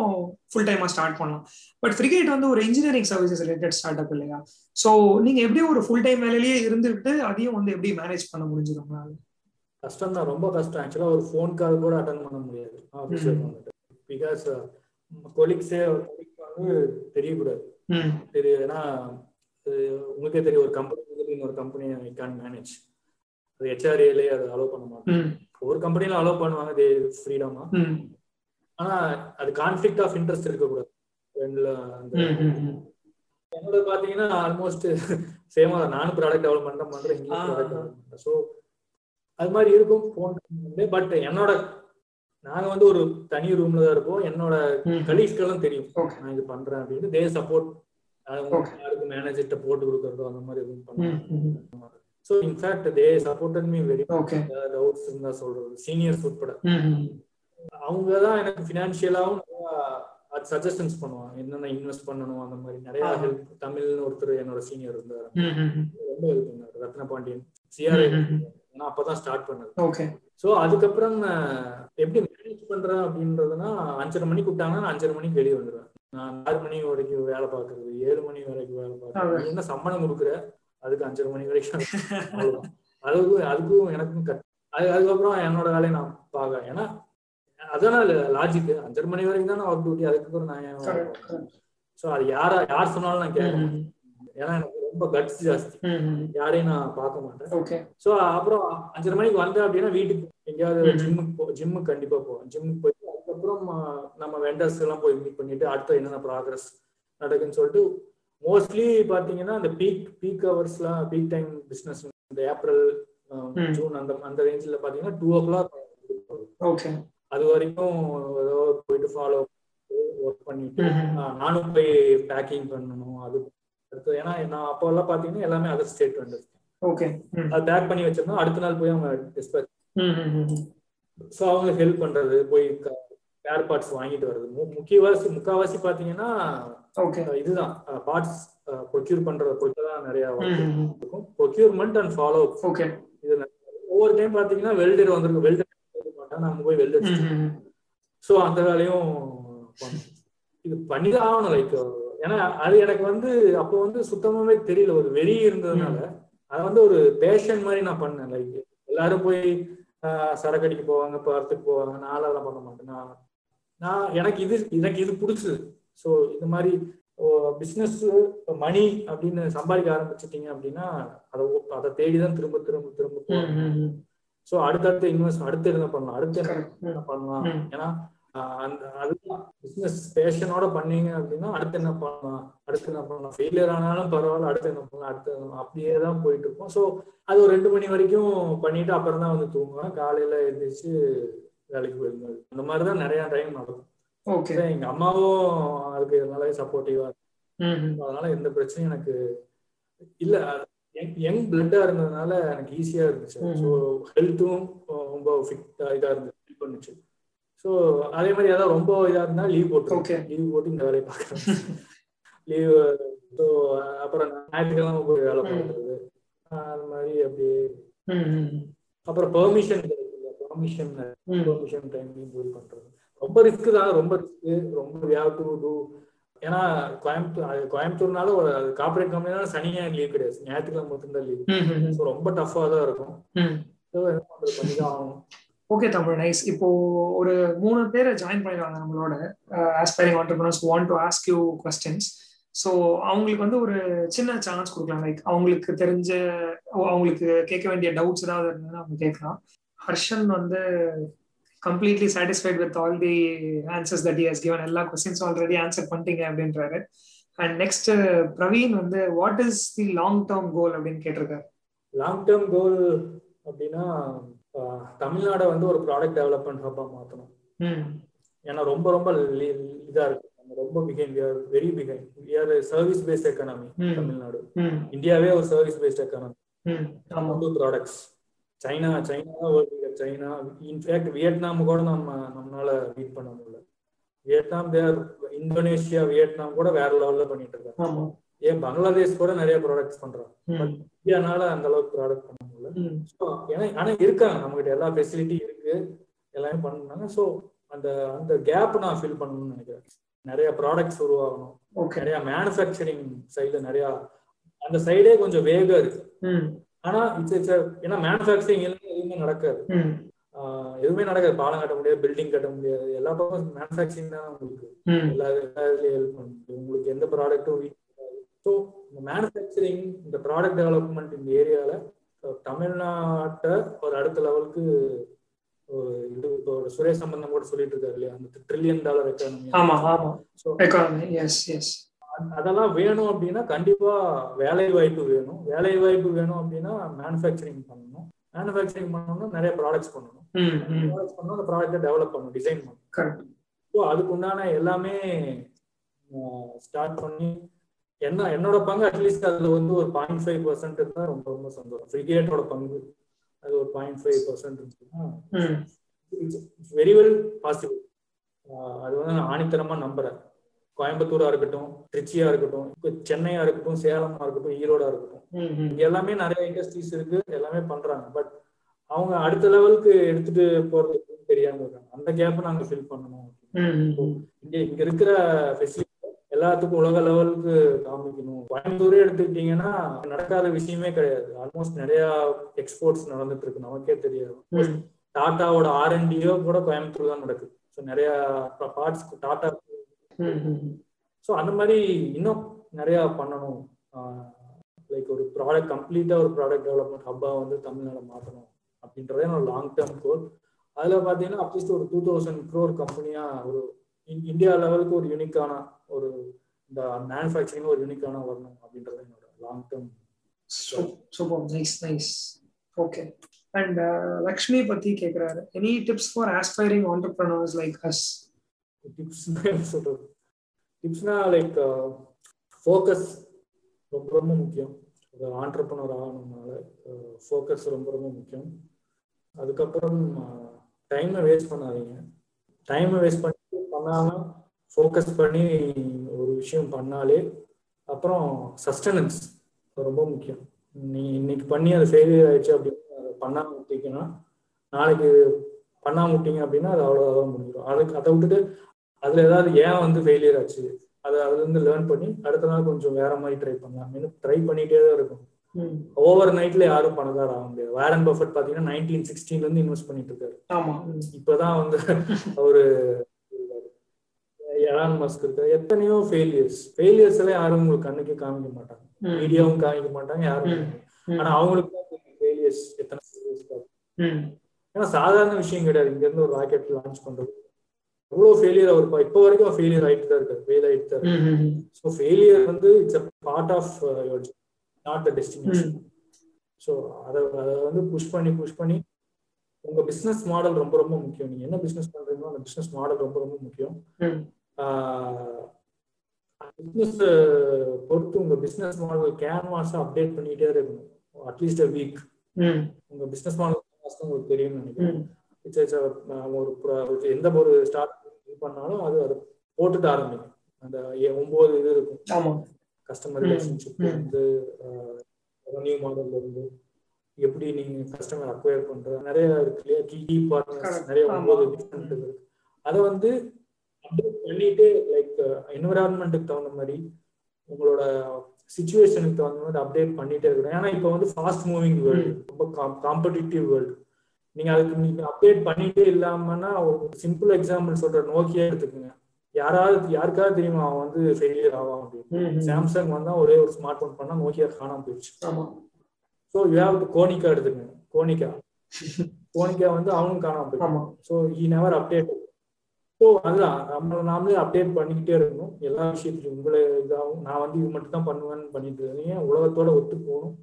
ஃபுல் டைமா ஸ்டார்ட் பண்ணலாம். பட் ஃப்ரிகேட் வந்து ஒரு engineering services related startup இல்லையா? ஸோ நீங்க எப்படி ஒரு ஃபுல் டைம் வேலையிலேயே இருந்துகிட்டு அதையும் வந்து எப்படி மேனேஜ் பண்ண முடிஞ்சது உங்களால? கஷ்டம் தான் ரொம்ப கஷ்டம். ஆக்சுவலா ஒரு ஃபோன் கால் கூட அட்டன் பண்ண முடியாது. ஆஃபீஸ்ல வந்துட்டு. பிகாஸ் கொலிக்ஸே வந்து தெரியக்கூடாது. தெரியும் ஏன்னா உங்களுக்கே தெரியும் ஒரு கம்பெனி இன்னொரு கம்பெனி ஐ கேன் மேனேஜ் அது ஹெச்ஆர்ஏலே அதை அலோவ் பண்ண மாட்டாங்க. ஒரு கம்பெனில அலோவ் பண்ணுவாங்க தே ஃப்ரீடமா ஆனா அது கான்ஃபிளிக் ஆஃப் இன்ட்ரெஸ்ட் இருக்கக்கூடாது. ரெண்டுல அந்த என்னோட பாத்தீங்கன்னா ஆல்மோஸ்ட் சேமா நானும் ப்ராடக்ட் டெவலப்மெண்ட் தான் பண்றேன் ஸோ அது மாதிரி இருக்கும் ஃபோன் பட் என்னோட நாங்க வந்து ஒரு தனி ரூம்ல தான் இருப்போம். என்னோட ம். கலீக்ஸ்க்கெல்லாம் தெரியும். நான் இது பண்றேன் அப்படின்னு. They support. யாருக்கு மேனேஜர்கிட்ட போட்டு கொடுக்கறதோ அந்த மாதிரி எதுவும் பண்ணுவாங்க so in fact they supported me very doubts இருந்தா சொல்றது. சீனியர்ஸ் உட்பட. அவங்க தான் எனக்கு ஃபினான்ஷியலாவும் அது சஜஷன்ஸ் பண்ணுவாங்க. என்னென்ன இன்வெஸ்ட் பண்ணணும் அந்த மாதிரி. நிறைய. ஹெல்ப் தமிழ்னு ஒருத்தர் என்னோட சீனியர் இருந்தார். ரொம்ப ஹெல்ப் பண்ணாரு. ரத்ன பாண்டியன் சிஆர்ஐ. ஏன்னா அப்பதான் ஸ்டார்ட் பண்ணது. ஸோ அதுக்கப்புறம் நான் எப்படி மேனேஜ் பண்றேன் அப்படின்றதுனா அஞ்சரை மணிக்கு விட்டாங்கன்னா நான் அஞ்சரை மணிக்கு வெளியே வந்துடுவேன் நான் ஆறு மணி வரைக்கும் வேலை பார்க்கறது ஏழு மணி வரைக்கும் வேலை பார்க்கறது. என்ன சம்பளம் கொடுக்குற? அதுக்கு அஞ்சரை மணி வரைக்கும். அதுக்கும் அதுக்கும் எனக்கும் கட் அது அதுக்கப்புறம் என்னோட வேலையை நான் பார்க்கறேன். ஏன்னா அதான் லாஜிக் அஞ்சரை மணி வரைக்கும் தான் நான் ஒர்க் டியூட்டி அதுக்கப்புறம் நான் ஸோ அது யாரா யார் சொன்னாலும் நான் கேட்க ம் மாட்டேன். ஏன்னா எனக்கு ரொம்ப கட்ஸ் ஜாஸ்தி. யாரையும் நான் பார்க்க மாட்டேன். ஓகே. ஸோ அப்புறம் அஞ்சரை மணிக்கு வந்தேன் அப்படின்னா வீட்டுக்கு எங்கேயாவது. ஜிம்முக்கு போ ஜிம்முக்கு கண்டிப்பா போவேன். ஜிம்முக்கு போயிட்டு அதுக்கப்புறம் நம்ம வெண்டர்ஸ் எல்லாம் போய் மீட் பண்ணிட்டு அடுத்த என்னென்ன ப்ராக்ரஸ் நடக்குன்னு சொல்லிட்டு மோஸ்ட்லி பாத்தீங்கன்னா இந்த பீக் பீக் ஹவர்ஸ்லாம் பீக் டைம் பிசினஸ் இந்த ஏப்ரல். ஜூன் அந்த அந்த ரேஞ்சில் பாத்தீங்கன்னா டூ ஓ கிளாக் ஓகே. அது வரைக்கும் ஏதோ போயிட்டு ஃபாலோ ஒர்க் பண்ணிட்டு நானும் போய் பேக்கிங் பண்ணணும் அது அடுத்து ஏன்னா நான் அப்போ எல்லாம் பாத்தீங்கன்னா எல்லாமே அதர் ஸ்டேட் வெண்டர்ஸ் ஓகே அது பேக் பண்ணி வச்சிருந்தோம் அடுத்த நாள் போய் அவங்க டிஸ்பேச் ஸோ அவங்க ஹெல்ப் பண்றது போய் ஸ்பேர் பார்ட்ஸ் வாங்கிட்டு வருது முக்கியவாசி முக்காவாசி பாத்தீங்கன்னா இதுதான். பார்ட்ஸ் ப்ரொக்யூர் பண்றது பொறுத்து தான் நிறைய இருக்கும். ப்ரொக்யூர்மெண்ட் அண்ட் ஃபாலோ ஓகே இது. ஒவ்வொரு டைம் பாத்தீங்கன்னா வெல்டர் வந்திருக்கு வெல்டர் மாட்டேன் நம்ம போய் வெல்டர் ஸோ அந்த வேலையும். இது பண்ணிதான் ஆகணும் லைக் ஏன்னா அது எனக்கு வந்து அப்போ வந்து சுத்தமாவே தெரியல. ஒரு வெறி இருந்ததுனால அதை வந்து ஒரு பேஷன் மாதிரி நான் பண்ணேன். லைக் எல்லாரும் போய் ஆஹ், சரக்கு அடிக்க போவாங்க படத்துக்கு போவாங்க. நான் அதெல்லாம் பண்ண மாட்டேன். நான் நான் எனக்கு இது எனக்கு இது பிடிச்சது. ஸோ இந்த மாதிரி பிஸ்னஸ் மணி அப்படின்னு சம்பாதிக்க ஆரம்பிச்சிட்டீங்க அப்படின்னா அதை அதை தேடி தான் திரும்ப திரும்ப திரும்ப போகணும். ஸோ அடுத்தடுத்து இன்வெஸ்ட் அடுத்து என்ன பண்ணலாம்? அடுத்து என்ன பண்ணலாம். ஏன்னா அந்த அதுதான். பிசினஸ் பேஷனோட பண்ணீங்க அப்படின்னா அடுத்து என்ன பண்ணலாம்? அடுத்து என்ன பண்ணலாம்? ஃபெயிலியர் ஆனாலும் பரவாயில்ல அடுத்து என்ன பண்ணலாம்? அடுத்து? அப்படியே தான் போயிட்டு இருக்கும் ஸோ அது ஒரு ரெண்டு மணி வரைக்கும் பண்ணிட்டு அப்புறம் தான் வந்து தூங்குவேன். காலையில எழுந்திரிச்சு வேலைக்கு போயிருந்தது. அந்த மாதிரி தான் நிறைய டைம் நடக்கும். ஓகே எங்க அம்மாவும் அதுக்கு நல்லா சப்போர்ட்டிவா அதனால எந்த பிரச்சனையும் எனக்கு இல்ல. யங் பிளட்டா இருந்ததுனால எனக்கு ஈஸியா இருந்துச்சு. ஸோ ஹெல்த்தும் ரொம்ப ஃபிட்டா இதா இருந்து ஃபீல் பண்ணுச்சு ஸோ அதே மாதிரி ஏதாவது ரொம்ப இதா இருந்தா லீவ் போட்டு. லீவ் போட்டு இந்த வேலையை பார்க்குறேன் லீவ் ஸோ அப்புறம் ஞாயிற்றுக்கிழமை போய் வேலை. பார்க்கறது. அது மாதிரி ம் அப்புறம் பெர்மிஷன் பெர்மிஷன் பெர்மிஷன் டைம்லையும் போய் பண்றது. ரொம்ப ரிஸ்க் தான். ரொம்ப ரிஸ்க் ரொம்ப வியாவ் டு ஏன்னா கோயம்புத்தூர் அது கோயம்புத்தூர்னால ஒரு கார்பரேட் கம்பெனினால சனி ஞாயிறு லீவ் கிடையாது. ஞாயிற்றுக்கிழமை மட்டும்தான் லீவ் ஸோ ரொம்ப டஃப்பாக தான் இருக்கும். ம். என்ன பண்றது? பண்ணிதான் ஆகணும். ஓகே தமிழ் நைஸ் இப்போ ஒரு மூணு பேரை ஜாயின் பண்ணிடுவாங்க நம்மளோட aspiring entrepreneurs want to ask you questions so அவங்களுக்கு வந்து ஒரு சின்ன சான்ஸ் கொடுக்கலாம். லைக் அவங்களுக்கு தெரிஞ்ச அவங்களுக்கு கேட்க வேண்டிய டவுட்ஸ் ஏதாவது இருந்ததுன்னா அவங்க கேட்கலாம். ஹர்ஷன் வந்து completely satisfied with all the answers that has given எல்லா கொஸ்டின்ஸும் ஆல்ரெடி ஆன்சர் பண்ணிட்டீங்க அப்படின்றாரு. அண்ட் நெக்ஸ்ட் பிரவீன் வந்து what is the long term goal அப்படின்னு கேட்டிருக்காரு. லாங் டேர்ம் கோல் அப்படின்னா தமிழ்நாடை வந்து ஒரு ப்ராடக்ட் டெவலப்மெண்ட் ஹப்பா மாற்றணும் ஏன்னா ரொம்ப ரொம்ப இதா இருக்கு. ரொம்ப begin very begin we are service based economy Tamil Nadu. இந்தியாவே ஒரு service based economy products China China China. In fact Vietnam கூட நம்ம நம்மளால மீட் பண்ண முடியல. வியட்நாம் தேர் இந்தோனேஷியா வியட்நாம் கூட வேற லெவல்ல பண்ணிட்டு இருக்காங்க. ஏன் பங்களாதேஷ் கூட நிறைய ப்ராடக்ட்ஸ் பண்றாங்க இந்தியானால அந்த அளவுக்கு ப்ராடக்ட் பண்ண முடியல. ஏன்னா ஆனா இருக்காங்க. நம்ம கிட்ட எல்லா ஃபெசிலிட்டி இருக்கு. எல்லாமே பண்ணாங்க ஸோ அந்த அந்த கேப் நான் ஃபில் பண்ணணும்னு நினைக்கிறேன். நிறைய ப்ராடக்ட்ஸ் உருவாகணும். நிறைய மேனுஃபேக்சரிங் சைட்ல நிறைய அந்த சைடே கொஞ்சம் வேகம் இருக்கு. ஆனா இட்ஸ் இட்ஸ் ஏன்னா மேனுஃபேக்சரிங் எதுவுமே நடக்காது. எதுவுமே நடக்காது. பாலம் கட்ட முடியாது பில்டிங் கட்ட முடியாது. எல்லா பக்கம் மேனுஃபேக்சரிங் தான் உங்களுக்கு. எல்லா எல்லா இதுலயும் ஹெல்ப் பண்ணுது. உங்களுக்கு எந்த ப்ராடக்ட்டும் ஸோ இந்த மேனுஃபேக்சரிங் இந்த ப்ராடக்ட் டெவலப்மெண்ட் இந்த ஏரியால தமிழ்நாட்டை ஒரு அடுத்த லெவலுக்கு இது இப்போ சுரேஷ் சம்பந்தம் கூட சொல்லிட்டு இருக்காரு இல்லையா? அந்த ட்ரில்லியன் டாலர் எக்கானமி அதெல்லாம் வேணும் அப்படின்னா கண்டிப்பா வேலை வாய்ப்பு வேணும். வேலை வாய்ப்பு வேணும் அப்படின்னா மேனுஃபேக்சரிங் பண்ணணும். மேனுஃபேக்சரிங் பண்ணணும்னா நிறைய ப்ராடக்ட்ஸ் பண்ணணும். ப்ராடக்ட்ஸ் பண்ணணும் அந்த ப்ராடக்ட்டை டெவலப் பண்ணணும் டிசைன் பண்ணணும். ஸோ அதுக்கு உண்டான எல்லாமே ஸ்டார்ட் பண்ணி என்ன என்னோட பங்கு அட்லீஸ்ட் அதுல வந்து ஒரு பாயிண்ட் ஃபைவ் பர்சன்ட் இருந்தா ரொம்ப ரொம்ப சந்தோஷம். ஃப்ரிகேட்டோட பங்கு அது ஒரு பாயிண்ட் ஃபைவ் பர்சன்ட் இருந்துச்சுன்னா வெரி வெல் பாசிபிள் அது வந்து நான் ஆணித்தரமா நம்புறேன். கோயம்புத்தூரா இருக்கட்டும் திருச்சியா இருக்கட்டும் சென்னையா இருக்கட்டும் சேலமா இருக்கட்டும் ஈரோடா இருக்கட்டும். எல்லாமே நிறைய இண்டஸ்ட்ரீஸ் இருக்கு எல்லாமே பண்றாங்க. பட் அவங்க அடுத்த லெவலுக்கு எடுத்துட்டு போறது தெரியாம இருக்காங்க. அந்த கேப்பை நாங்க ஃபில் பண்ணணும். இங்க இங்க இருக்கிற ஃபெசிலிட்டி எல்லாத்துக்கும் உலக லெவலுக்கு காமிக்கணும். கோயம்புத்தூரே எடுத்துக்கிட்டீங்கன்னா நடக்காத விஷயமே கிடையாது. ஆல்மோஸ்ட் நிறைய எக்ஸ்போர்ட்ஸ் நடந்துட்டு இருக்கு. நமக்கே தெரியாது. டாட்டாவோட ஆர்என்டியோ கூட கோயம்புத்தூர் தான் நடக்குது. ஸோ நிறைய பார்ட்ஸ் டாட்டா ஸோ அந்த மாதிரி இன்னும் நிறைய பண்ணணும். லைக் ஒரு ப்ராடக்ட் கம்ப்ளீட்டா ஒரு ப்ராடக்ட் டெவலப்மெண்ட் ஹப்பா வந்து தமிழ்நாடு மாற்றணும் அப்படின்றதே என்னோட லாங் டேர்ம் கோல் அதுல பாத்தீங்கன்னா அட்லீஸ்ட் ஒரு டூ தௌசண்ட் க்ரோர் கம்பெனியா ஒரு இந்தியா லெவலுக்கு ஒரு யூனிக்கான ஒரு இந்த மேனுஃபேக்சரிங் ஒரு யூனிக்கான வரணும் அப்படின்றது என்னோட long term super nice nice okay and Lakshmi பத்தி கேக்குறாரு. Any tips for aspiring entrepreneurs like us tips சொல்றது? டிப்ஸ்னா லைக் ஃபோக்கஸ் ரொம்ப ரொம்ப முக்கியம். ஒரு ஆண்டர்பனர் ஆகணும்னால ஃபோக்கஸ் ரொம்ப ரொம்ப முக்கியம். அதுக்கப்புறம் டைமை வேஸ்ட் பண்ணாதீங்க. டைமை வேஸ்ட் பண்ணி பண்ணாம ஃபோக்கஸ் பண்ணி ஒரு விஷயம் பண்ணாலே அப்புறம் சஸ்டனன்ஸ் ரொம்ப முக்கியம். நீ இன்னைக்கு பண்ணி அது ஃபெயிலியர் ஆயிடுச்சு அப்படின்னு அதை பண்ணாம விட்டீங்கன்னா நாளைக்கு பண்ணாம விட்டீங்க அப்படின்னா அது அவ்வளோதான் முடிஞ்சிடும். அதுக்கு அதை விட்டுட்டு அதுல ஏதாவது ஏன் வந்து ஃபெயிலியர் ஆச்சு? அதை அதுல இருந்து லேர்ன் பண்ணி அடுத்த நாள் கொஞ்சம் வேற மாதிரி ட்ரை பண்ணலாம். இன்னும் ட்ரை பண்ணிட்டே தான் இருக்கும். ஓவர் நைட்ல யாரும் பணக்கார ஆக முடியாது. வேரன் பஃபட் பாத்தீங்கன்னா நைன்டீன் சிக்ஸ்டீன்ல இருந்து இன்வெஸ்ட் பண்ணிட்டு இருக்காரு. இப்பதான் வந்து அவரு எலான் மஸ்க் இருக்காரு. எத்தனையோ ஃபெயிலியர்ஸ் ஃபெயிலியர்ஸ் எல்லாம் யாரும் உங்களுக்கு கண்ணுக்கு காமிக்க மாட்டாங்க. மீடியாவும் காமிக்க மாட்டாங்க யாரும் ஆனா அவங்களுக்கு ஃபெயிலியர்ஸ் எத்தனை ஏன்னா சாதாரண விஷயம் கிடையாது. இங்க இருந்து ஒரு ராக்கெட் லான்ச் பண்றது. எவ்வளவு ஃபெயிலியர் அவர் இப்போ வரைக்கும் ஃபெயிலியர் ஆயிட்டு தான் இருக்காரு. ஃபெயில் ஆயிட்டு தான் இருக்கு ஸோ ஃபெயிலியர் வந்து it's a part of not the destination so அதை அதை வந்து புஷ் பண்ணி புஷ் பண்ணி உங்க பிசினஸ் மாடல் ரொம்ப ரொம்ப முக்கியம். நீங்க என்ன பிசினஸ் பண்றீங்களோ அந்த பிசினஸ் மாடல் ரொம்ப ரொம்ப முக்கியம். பிசினஸ் பொறுத்து உங்க பிசினஸ் மாடல் கேன்வாஸ் அப்டேட் பண்ணிட்டே இருக்கணும். அட்லீஸ்ட் அ வீக் உங்க பிசினஸ் மாடல் உங்களுக்கு தெரியும்னு நினைக்கிறேன். ஒரு எந்த ஒரு ஸ்டார்ட் இது பண்ணாலும் அது அதை போட்டுட்டு ஆரம்பிக்கும். அந்த ஒன்பது இது இருக்கும். கஸ்டமர் ரிலேஷன்ஷிப் வந்து ரெவன்யூ மாடல்ல இருந்து எப்படி நீங்க கஸ்டமர் அக்வயர் பண்றது நிறைய இருக்கு இல்லையா? கீ பார்ட்னர்ஸ் நிறைய ஒன்பது டிஃப்ரெண்ட் இருக்கு. அதை வந்து அப்டேட் பண்ணிட்டு லைக் என்விரான்மெண்ட்டுக்கு தகுந்த மாதிரி உங்களோட சுச்சுவேஷனுக்கு தகுந்த மாதிரி அப்டேட் பண்ணிட்டே இருக்கணும். ஏன்னா இப்போ வந்து ஃபாஸ்ட் மூவிங் வேர்ல்டு ரொம்ப காம்படிட்டிவ் வேர்ல்டு நீங்க அதுக்கு நீங்க அப்டேட் பண்ணிட்டே இல்லாமன்னா ஒரு சிம்பிள் எக்ஸாம்பிள் சொல்ற நோக்கியா எடுத்துக்கோங்க. யாராவது யாருக்காவது தெரியுமா? அவன் வந்து ஃபெயிலியர் ஆவான் அப்படின்னு. சாம்சங் வந்தா ஒரே ஒரு ஸ்மார்ட் போன் பண்ணா நோக்கியா காணாம போயிடுச்சு. ஸோ யூ ஹேவ் கோனிக்கா எடுத்துக்கோங்க. கோனிக்கா கோனிக்கா வந்து அவனும் காணாம போயிடுச்சு. So he never update so அதுதான் நம்ம நாமளே அப்டேட் பண்ணிக்கிட்டே இருக்கணும். எல்லா விஷயத்துலையும் உங்களை இதாகும் நான் வந்து இது மட்டும் தான் பண்ணுவேன்னு பண்ணிட்டு இருக்கீங்க உலகத்தோட ஒத்து போகணும்?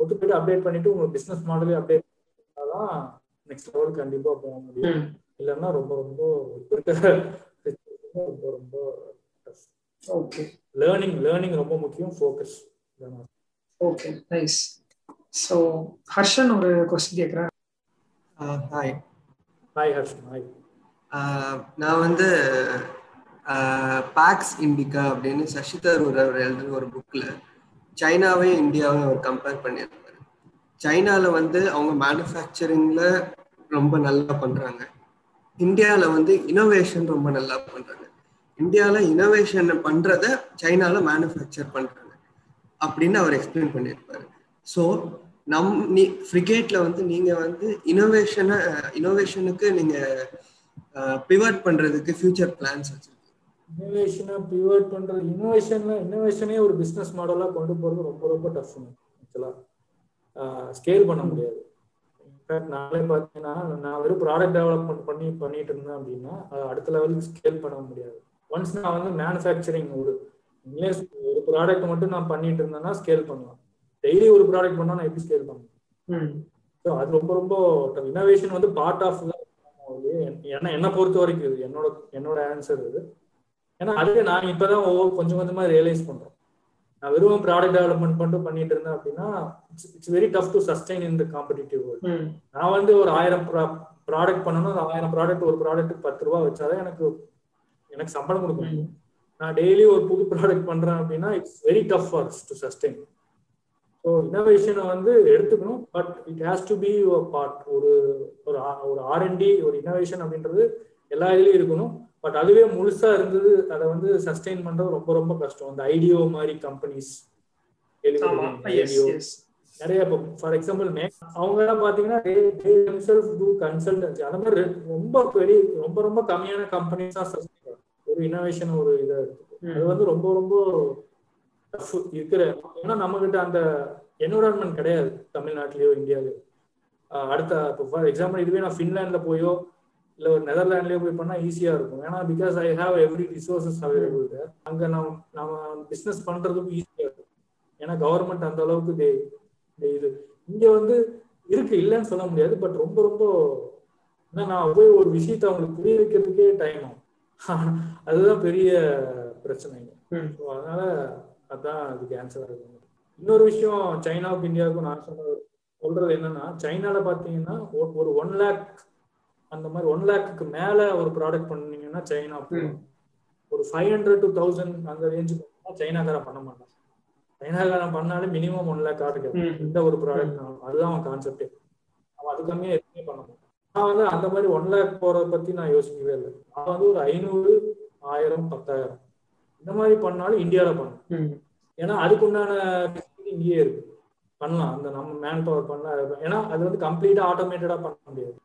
ஒத்து போயிட்டு அப்டேட் பண்ணிட்டு உங்க பிசினஸ் மாடலே அப்டேட் பண்ணாதான் நெக்ஸ்ட் லெவல் கண்டிப்பா போக முடியும். இல்லைன்னா ரொம்ப ரொம்ப ரொம்ப ரொம்ப ஓகே லேர்னிங் லேர்னிங் ரொம்ப முக்கியம். Focus okay nice so Harshan ஒரு கொஸ்டின் கேட்குறேன் ஹாய் ஹாய் ஹர்ஷன் ஹாய் நான் வந்து பாக்ஸ் இண்டிகா அப்படின்னு சசி தரூர் அவர் எழுதுன ஒரு புக்கில் சைனாவையும் இந்தியாவையும் அவர் கம்பேர் பண்ணியிருப்பாரு. சைனாவில் வந்து அவங்க மேனுஃபேக்சரிங்கில் ரொம்ப நல்லா பண்ணுறாங்க இந்தியாவில் வந்து இனோவேஷன் ரொம்ப நல்லா பண்ணுறாங்க இந்தியாவில் இனோவேஷன் பண்ணுறத சைனாவில் மேனுஃபேக்சர் பண்ணுறாங்க அப்படின்னு அவர் எக்ஸ்பிளைன் பண்ணியிருப்பாரு. ஸோ நம் நீ ஃப்ரிகேட்டில் வந்து நீங்கள் வந்து இனோவேஷனை இனோவேஷனுக்கு நீங்கள் பிவட் பண்ணுறதுக்கு ஃபியூச்சர் பிளான்ஸ் வச்சுருக்கீங்க இனோவேஷனை பிவட் பண்ணுறது இனோவேஷன்ல இனோவேஷனே ஒரு பிஸ்னஸ் மாடலாக கொண்டு போகிறது ரொம்ப ரொம்ப டஃப் ஆக்சுவலாக ஸ்கேல் பண்ண முடியாது. இன்ஃபேக்ட் நாளே பார்த்தீங்கன்னா நான் வெறும் ப்ராடக்ட் டெவலப்மெண்ட் பண்ணி பண்ணிட்டு இருந்தேன் அப்படின்னா அடுத்த லெவலுக்கு ஸ்கேல் பண்ண முடியாது. ஒன்ஸ் நான் வந்து மேனுஃபேக்சரிங் ஒரு இங்கிலீஷ் ஒரு ப்ராடக்ட் மட்டும் நான் பண்ணிட்டு இருந்தேன்னா ஸ்கேல் பண்ணலாம். டெய்லி ஒரு ப்ராடக்ட் பண்ணா நான் எப்படி ஸ்கேல் பண்ணுவேன் ஸோ அது ரொம்ப ரொம்ப இனோவேஷன் வந்து பார்ட் ஆஃப் ஏன்னா என்னை பொறுத்த வரைக்கும் இது என்னோட என்னோட ஆன்சர் இது. ஏன்னா அதுவே நான் இப்பதான் ஒவ்வொரு கொஞ்சம் கொஞ்சமா ரியலைஸ் பண்றோம். நான் வெறும் ப்ராடக்ட் டெவலப்மெண்ட் மட்டும் பண்ணிட்டு இருந்தேன் அப்படின்னா it's very tough to sustain in the competitive world நான் வந்து ஒரு ஆயிரம் ப்ராடக்ட் பண்ணணும். அந்த ஆயிரம் ப்ராடக்ட் ஒரு ப்ராடக்ட்டுக்கு பத்து ரூபா வச்சாதான் எனக்கு எனக்கு சம்பளம் கொடுக்க முடியும். நான் டெய்லி ஒரு புது ப்ராடக்ட் பண்றேன் அப்படின்னா it's very tough for to sustain so இனோவேஷனை வந்து எடுத்துக்கணும். But it has to be part ஒரு ஒரு ஆர்என்டி ஒரு இனோவேஷன் அப்படின்றது எல்லா இதுலயும் இருக்கணும். பட் அதுவே முழுசா இருந்தது அதை வந்து சஸ்டெயின் பண்றது ரொம்ப ரொம்ப கஷ்டம். அந்த ஐடியோ மாதிரி கம்பெனிஸ் நிறைய இப்போ ஃபார் எக்ஸாம்பிள் மே அவங்க எல்லாம் பாத்தீங்கன்னா டூ கன்சல்டன்சி அந்த மாதிரி ரொம்ப பெரிய ரொம்ப ரொம்ப கம்மியான கம்பெனிஸ் தான் ஒரு இனோவேஷன் ஒரு இதை அது வந்து ரொம்ப ரொம்ப இருக்கிற. ஏன்னா நம்ம கிட்ட அந்த என்விரான்மெண்ட் கிடையாது தமிழ்நாட்டிலயோ இந்தியாவிலயோ அடுத்த இப்போ ஃபார் எக்ஸாம்பிள் இதுவே நான் ஃபின்லாண்ட்ல போயோ இல்ல ஒரு நெதர்லாண்ட்லயோ போய் பண்ணா ஈஸியா இருக்கும். ஏன்னா because I have every resources available அங்க நம்ம நம்ம பிசினஸ் பண்றதுக்கும் ஈஸியா இருக்கும். ஏன்னா கவர்மெண்ட் அந்த அளவுக்கு இது. இங்க வந்து இருக்கு இல்லைன்னு சொல்ல முடியாது பட் ரொம்ப ரொம்ப நான் போய் ஒரு விஷயத்த அவங்களுக்கு புரிய வைக்கிறதுக்கே டைம் ஆகும். அதுதான் பெரிய பிரச்சனை அதனால அதான் அதுக்கு ஆன்சர் இருக்கும் இன்னொரு விஷயம் சைனாவுக்கு இந்தியாவுக்கும் நான் சொன்ன சொல்றது என்னன்னா சைனால பாத்தீங்கன்னா ஒரு ஒன் லேக் அந்த மாதிரி ஒன் லேக்கு மேல ஒரு ப்ராடக்ட் பண்ணீங்கன்னா சைனா ஒரு ஃபைவ் ஹண்ட்ரட் டு தௌசண்ட் அந்த ரேஞ்சுக்கு சைனாக்காரன் பண்ண மாட்டான். சைனாக்காரன் பண்ணாலும் மினிமம் ஒன் லேக் ஆர்டர் இந்த ஒரு ப்ராடக்ட் அதுதான் அவன் கான்செப்டே அவன் அது கம்மியா எதுவுமே பண்ண மாட்டான். நான் வந்து அந்த மாதிரி ஒன் லேக் போறத பத்தி நான் யோசிக்கவே இல்லை. நான் வந்து ஒரு ஐநூறு ஆயிரம் பத்தாயிரம் இந்த மாதிரி பண்ணாலும் இந்தியாவில பண்ணும் ஏன்னா அதுக்குண்டான இங்கேயே இருக்கு. பண்ணலாம். அந்த நம்ம மேன் பவர் பண்ணா ஏன்னா அது வந்து கம்ப்ளீட்டா ஆட்டோமேட்டடா பண்ண முடியாது.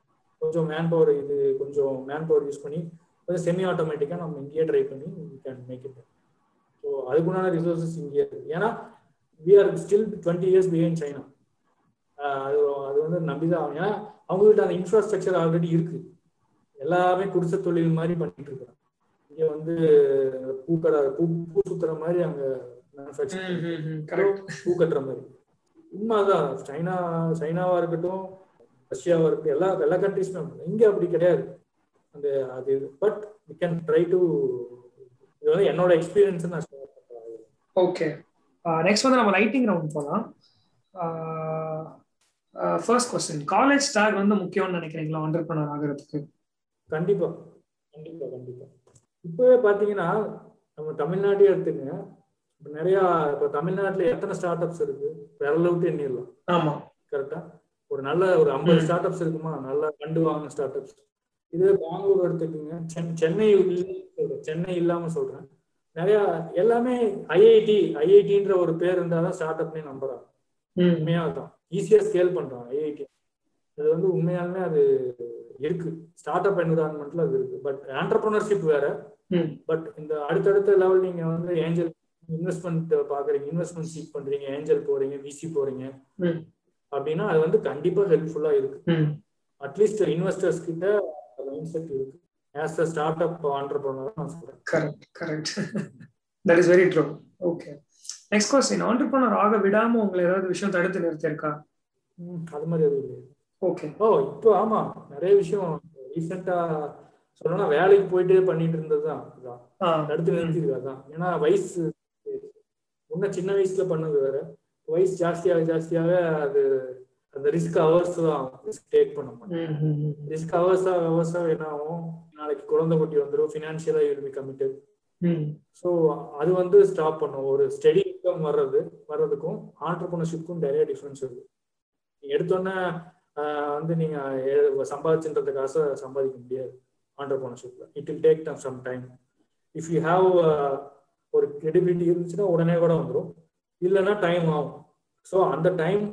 கொஞ்சம் மேன் பவர் இது கொஞ்சம் மேன் பவர் யூஸ் பண்ணி கொஞ்சம் செமி ஆட்டோமேட்டிக்கா நம்ம இங்கேயே ட்ரை பண்ணி கேன் மேக் இட் ஸோ அதுக்குண்டான ரிசோர்சஸ் இங்கேயே இருக்கு. ஏன்னா we are still twenty years behind China அது அது வந்து நம்பிதான். ஏன்னா அவங்க கிட்ட அந்த இன்ஃப்ராஸ்ட்ரக்சர் ஆல்ரெடி இருக்கு. எல்லாமே குடிசை தொழில் மாதிரி பண்ணிட்டு இருக்காங்க இங்க வந்து பூக்கடை பூ பூ சுத்துற மாதிரி அங்க பூ கட்டுற மாதிரி. உண்மைதான். சைனா சைனாவா இருக்கட்டும் ரஷ்யாவா இருக்கட்டும் எல்லா எல்லா கண்ட்ரிஸுமே இங்க அப்படி கிடையாது. அந்த அது but we can try to இது வந்து என்னோட எக்ஸ்பீரியன்ஸ் நான் ஓகே நெக்ஸ்ட் வந்து நம்ம லைட்டிங் ரவுண்ட் போகலாம் ஃபர்ஸ்ட் கொஸ்டின் காலேஜ் டேக் வந்து முக்கியம்னு நினைக்கிறீங்களா? ஆண்டர்பனர் ஆகிறதுக்கு? கண்டிப்பா. கண்டிப்பா கண்டிப்பா. இப்பவே பாத்தீங்கன்னா நம்ம தமிழ்நாட்டையே எடுத்துங்க இப்ப நிறைய இப்ப தமிழ்நாட்டுல எத்தனை ஸ்டார்ட் அப்ஸ் இருக்கு? விரல விட்டு எண்ணிடலாம். ஆமா. கரெக்டா ஒரு நல்ல ஒரு ஐம்பது ஸ்டார்ட் அப்ஸ் இருக்குமா? நல்ல கண்டு வாங்கின ஸ்டார்ட் அப்ஸ் இதுவே பெங்களூர் எடுத்துக்கோங்க. சென்னை சென்னை இல்லாம சொல்றேன். நிறைய எல்லாமே ஐஐடி ஐஐடின்ற ஒரு பேர் இருந்தாதான் ஸ்டார்ட் அப்னே நம்புறாங்க. ம். உண்மையா தான் ஈஸியா ஸ்கேல் பண்றாங்க ஐஐடி அது வந்து உண்மையாலுமே அது இருக்கு. ஸ்டார்ட் அப் என்விரான்மெண்ட்ல அது இருக்கு. பட் ஆண்டர்பிரினர்ஷிப் வேற. பட் இந்த அடுத்தடுத்த லெவல் நீங்க வந்து ஏஞ்சல் இன்வெஸ்ட்மெண்ட் பாக்குறீங்க இன்வெஸ்ட்மெண்ட் சீக் பண்றீங்க ஏஞ்சல் போறீங்க விசி போறீங்க. ம் அப்படின்னா அது வந்து கண்டிப்பா ஹெல்ப்ஃபுல்லா இருக்கு. அட்லீஸ்ட் இன்வெஸ்டர்ஸ் கிட்ட மைண்ட் செட் இருக்கு. As a startup entrepreneur நான் சொல்றேன். Correct correct that is very true okay next question entrepreneur ஆக விடாம உங்களை ஏதாவது விஷயம் தடுத்து நிறுத்தியிருக்கா? அது மாதிரி எதுவும் இல்லை ஓகே ஓ இப்போ ஆமா. நிறைய விஷயம் ரீசெண்டா சொல்லணும்னா வேலைக்கு போயிட்டே பண்ணிட்டு இருந்ததுதான். அதான். ஆ. தடுத்து நிறுத்திருக்கு அதான் ஏன்னா வயசு முன்ன சின்ன வயசுல பண்ணது வேற. வயசு ஜாஸ்தியாக ஜாஸ்தியாக அது அந்த ரிஸ்க் ஹவர்ஸ் தான். ரிஸ்க் டேக் பண்ண மாட்டேன் ம் ம் ம். ரிஸ்க் ஹவர்ஸா ஹவர்ஸா என்ன ஆகும்? நாளைக்கு குழந்தை குட்டி வந்துடும் ஃபினான்ஷியலா யூல் பி கமிட்டட் ஸோ அது வந்து ஸ்டாப் பண்ணும். ஒரு ஸ்டெடி இன்கம் வர்றது வர்றதுக்கும் ஆண்டர்பிரினர்ஷிப்க்கும் நிறைய டிஃப்ரென்ஸ் இருக்கு. எடுத்தோன்னே வந்து நீங்க சம்பாதிச்சுன்றது காசை சம்பாதிக்க முடியாது. ஆண்டர்பிரினர்ஷிப்ல it will take some time if you have ஒரு கிரெடிபிலிட்டி இருந்துச்சுன்னா உடனே கூட வந்துடும் இல்லைன்னா டைம் ஆகும். ஸோ அந்த டைம்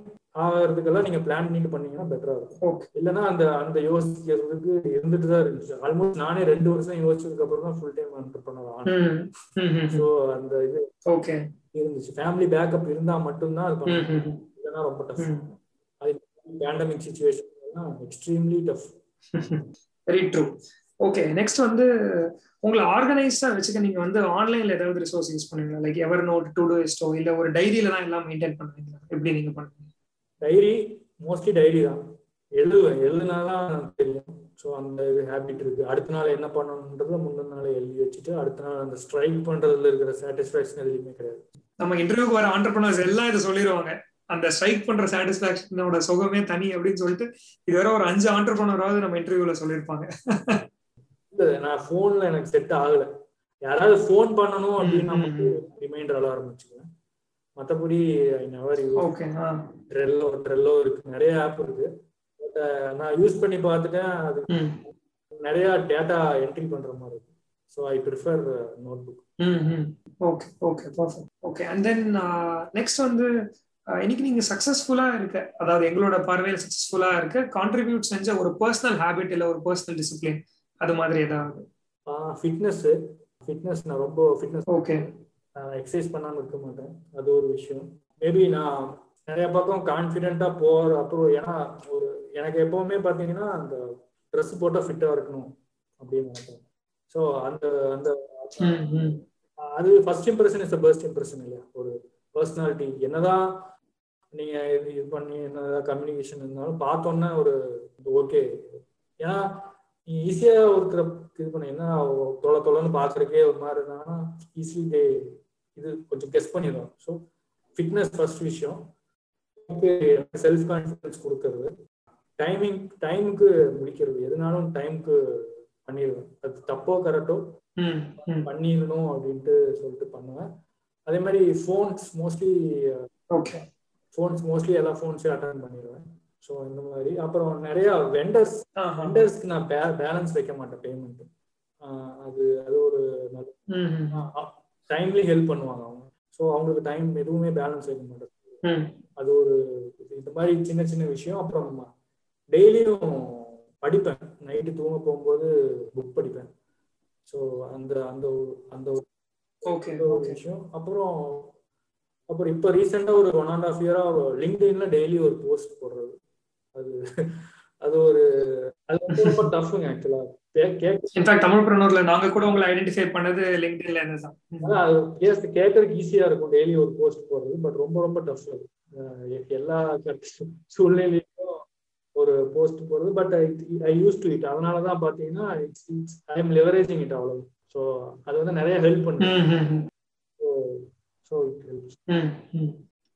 ஆகிறதுக்கெல்லாம் நீங்க பிளான் பண்ணிட்டு பண்ணீங்கன்னா பெட்டரா இருக்கும். இல்லைன்னா அந்த அந்த யோசிக்கிறதுக்கு இருந்துட்டு தான் இருந்துச்சு. ஆல்மோஸ்ட் நானே ரெண்டு வருஷம் யோசிச்சதுக்கு அப்புறம் தான் ஃபுல் டைம் ஆண்டர்பிரினர் ஆனேன். ம் ம் ம். ஸோ அந்த இது இருந்துச்சு. ஃபேமிலி பேக்கப் இருந்தா மட்டும்தான் அது பண்ண ம் முடியும். ம் இல்லைன்னா ரொம்ப டஃப் அது pandemic situation extremely tough very true okay next வந்து உங்களை ஆர்கனைஸ்டா வச்சுக்க நீங்க வந்து ஆன்லைன்ல ஏதாவது ரிசோர்ஸ் யூஸ் பண்ணுவீங்களா? லைக் எவர் நோட் டு டூஸ்டோ இல்ல ஒரு டைரியில தான் எல்லாம் மெயின்டைன் பண்ணுவீங்களா? எப்படி நீங்க பண்ணுவீங்க? டைரி மோஸ்ட்லி டைரி தான். எழுதுவேன் எழுதுனாதான் தெரியும். ஸோ அந்த இது ஹேபிட் இருக்கு. அடுத்த நாள் என்ன பண்ணணுன்றத முந்தின நாள் எழுதி வச்சுட்டு அடுத்த நாள் அந்த ஸ்ட்ரைக் பண்றதுல இருக்கிற சாட்டிஸ்ஃபேக்ஷன் எதுலையுமே கிடையாது. நம்ம இன்டர்வியூக்கு வர ஆண்டர்பனர்ஸ் எல்லாம் இதை சொல்லிடுவாங்க அந்த ஸ்ட்ரைக் பண்ற சாட்டிஸ்பாக்சனோட சுகமே தனி அப்படின்னு சொல்லிட்டு இதுவரை ஒரு அஞ்சு ஆண்டர்பனராவது நம்ம இன்டர்வியூல சொல்லியிருப்பாங்க. நான் ஃபோன்ல எனக்கு செட் ஆகல. யாராவது ஃபோன் பண்ணணும் அப்படின்னா மட்டும் ரிமைண்டர் அலாரம் வச்சுக்குவேன். மற்றபடி ஐ நெவர் ட்ரெல்லோ ட்ரெல்லோ இருக்கு. நிறைய ஆப் இருக்கு. நான் யூஸ் பண்ணி பார்த்துட்டேன். அது நிறைய டேட்டா என்ட்ரி பண்ற மாதிரி இருக்கு. So I prefer notebook okay okay perfect okay and then next வந்து இன்னைக்கு நீங்க சக்சஸ்ஃபுல்லா இருக்க அதாவது எங்களோட பார்வையில் சக்சஸ்ஃபுல்லா இருக்க கான்ட்ரிபியூட் செஞ்ச ஒரு பர்சனல் ஹேபிட் இல்ல ஒரு பர்சனல் டிசிப்ளின் அது மாதிரி ஏதாவது ஃபிட்னஸ் ஃபிட்னஸ் நான் ரொம்ப ஃபிட்னஸ் ஓகே எக்ஸசைஸ் பண்ணாம இருக்க மாட்டேன். அது ஒரு விஷயம். மேபி நான் நிறைய பக்கம் கான்ஃபிடென்ட்டா போற அப்புறம் ஏன்னா ஒரு எனக்கு எப்பவுமே பாத்தீங்கன்னா அந்த ட்ரெஸ் போட்டா ஃபிட்டா இருக்கணும் அப்படின்னு நினைப்பேன். ஸோ அந்த அந்த அது first impression is the best impression இல்லையா? ஒரு பர்சனாலிட்டி என்னதான் நீங்க இது பண்ணி என்னதான் கம்யூனிகேஷன் இருந்தாலும் பார்த்தோன்னே ஒரு ஓகே ஏன்னா ஈஸியா ஒருத்தரை இது பண்ண. என்ன தொலை தொலைன்னு பாக்குறதுக்கே ஒரு மாதிரி இருந்தாங்கன்னா ஈஸிலி தே இது கொஞ்சம் கெஸ் பண்ணிடுவோம் ஸோ ஃபிட்னஸ் ஃபர்ஸ்ட் விஷயம். செல்ஃப் கான்ஃபிடன்ஸ் கொடுக்கறது. டைமிங் டைமுக்கு முடிக்கிறது. எதுனாலும் டைமுக்கு பண்ணிடுவேன் அது தப்போ கரெக்டோ பண்ணிடணும் அப்படின்ட்டு சொல்லிட்டு பண்ணுவேன். அதே மாதிரி ஃபோன்ஸ் மோஸ்ட்லி ஃபோன்ஸ் மோஸ்ட்லி எல்லா ஃபோன்ஸையும் அட்டன் பண்ணிடுவேன் ஸோ இந்த மாதிரி. அப்புறம் நிறைய வெண்டர்ஸ் வெண்டர்ஸ்க்கு நான் பேலன்ஸ் வைக்க மாட்டேன் பேமெண்ட் அது அது ஒரு நல்ல டைம்லி ஹெல்ப் பண்ணுவாங்க அவங்க. ஸோ அவங்களுக்கு டைம் எதுவுமே பேலன்ஸ் வைக்க மாட்டேன். அது ஒரு இந்த மாதிரி சின்ன சின்ன விஷயம். அப்புறம் டெய்லியும் படிப்பேன். நைட்டு தூங்க போகும்போது புக் படிப்பேன். ஸோ அந்த அந்த அந்த ஒரு விஷயம். அப்புறம் அப்புறம் இப்போ ரீசெண்டாக ஒரு ஒன் அண்ட் ஆஃப் இயரா லிங்க்டின்ல டெய்லி ஒரு போஸ்ட் போடுறது. அது அது ஒரு அது வந்து ரொம்ப டஃப்ங்க ஆக்சுவலா இன்ஃபேக்ட் தமிழ் பிரனூர்ல நாங்க கூட உங்களை ஐடென்டிஃபை பண்ணது லிங்க்டின்ல தான். அது கேஸ் கேட்கறதுக்கு ஈஸியா இருக்கும். டெய்லி ஒரு போஸ்ட் போடுறது பட் ரொம்ப ரொம்ப டஃப் அது. எல்லா சூழ்நிலையும் ஒரு போஸ்ட் போடுறது but I use to it அதனால தான் பாத்தீங்கன்னா it's it's I am leveraging it அவ்வளவு. ஸோ அது வந்து நிறைய ஹெல்ப் பண்ணுது. ஸோ இட் ஹெல்ப்ஸ்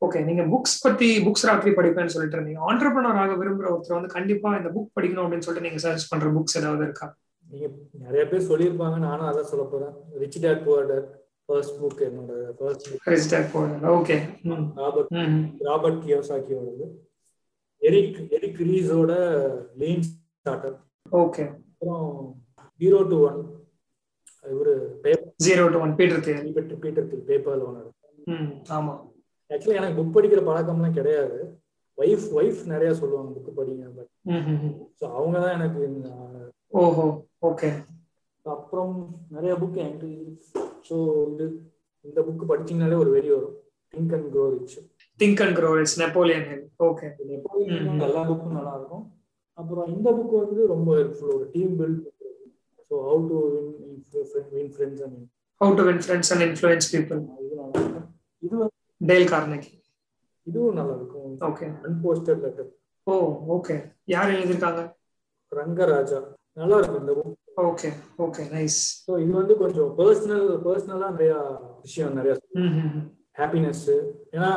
ஓகே நீங்க புக்ஸ் பத்தி புக்ஸ் ராத்திரி படிப்பேன்னு சொல்லிட்டு இருந்தீங்க. ஆண்டர்பனர் ஆக விரும்புற ஒருத்தர் வந்து கண்டிப்பா இந்த புக் படிக்கணும் அப்படின்னு சொல்லிட்டு நீங்க சர்ச் பண்ற புக்ஸ் ஏதாவது இருக்கா? நீங்க நிறைய பேர் சொல்லியிருப்பாங்க நானும் அதான் சொல்ல போறேன். Rich dad poor dad first book என்னோட first book rich dad poor dad okay Robert Robert கியோசாக்கியோடது Eric Eric ரீஸோட லீன் ஸ்டார்டர் ஓகே அப்புறம் ஜீரோ டு ஒன் இவரு paper zero to one Peter Thiel Peter paper owner ஆமா. Actually எனக்கு book படிக்கிற பழக்கம்லாம் கிடையாது. Wife wife நிறைய சொல்லுவாங்க புக் படிங்க பட். ஸோ அவங்க தான் எனக்கு ஓஹோ ஓகே அப்புறம் நிறைய புக் என்கிட்ட ஸோ இது இந்த புக் படிச்சீங்கனாலே ஒரு வெறி வரும். Think and grow rich think and grow it's Napoleon Hill okay Napoleon எல்லா புக்கும் நல்லா இருக்கும் அப்புறம் இந்த புக் வந்து ரொம்ப ஹெல்ப்ஃபுல் ஒரு team build so how to win win friends and how to win friends and influence people இது இது வந்து டேல் கார்னகி. இதுவும் நல்லா இருக்கும். Okay unposted letter oh okay யார் எழுதியிருக்காங்க? ரங்கராஜா. நல்லா இருக்கும் இந்த book okay okay nice so இது வந்து கொஞ்சம் பர்சனல் பர்சனலா நிறைய விஷயம் நிறைய ஹாப்பினஸ் ஏன்னா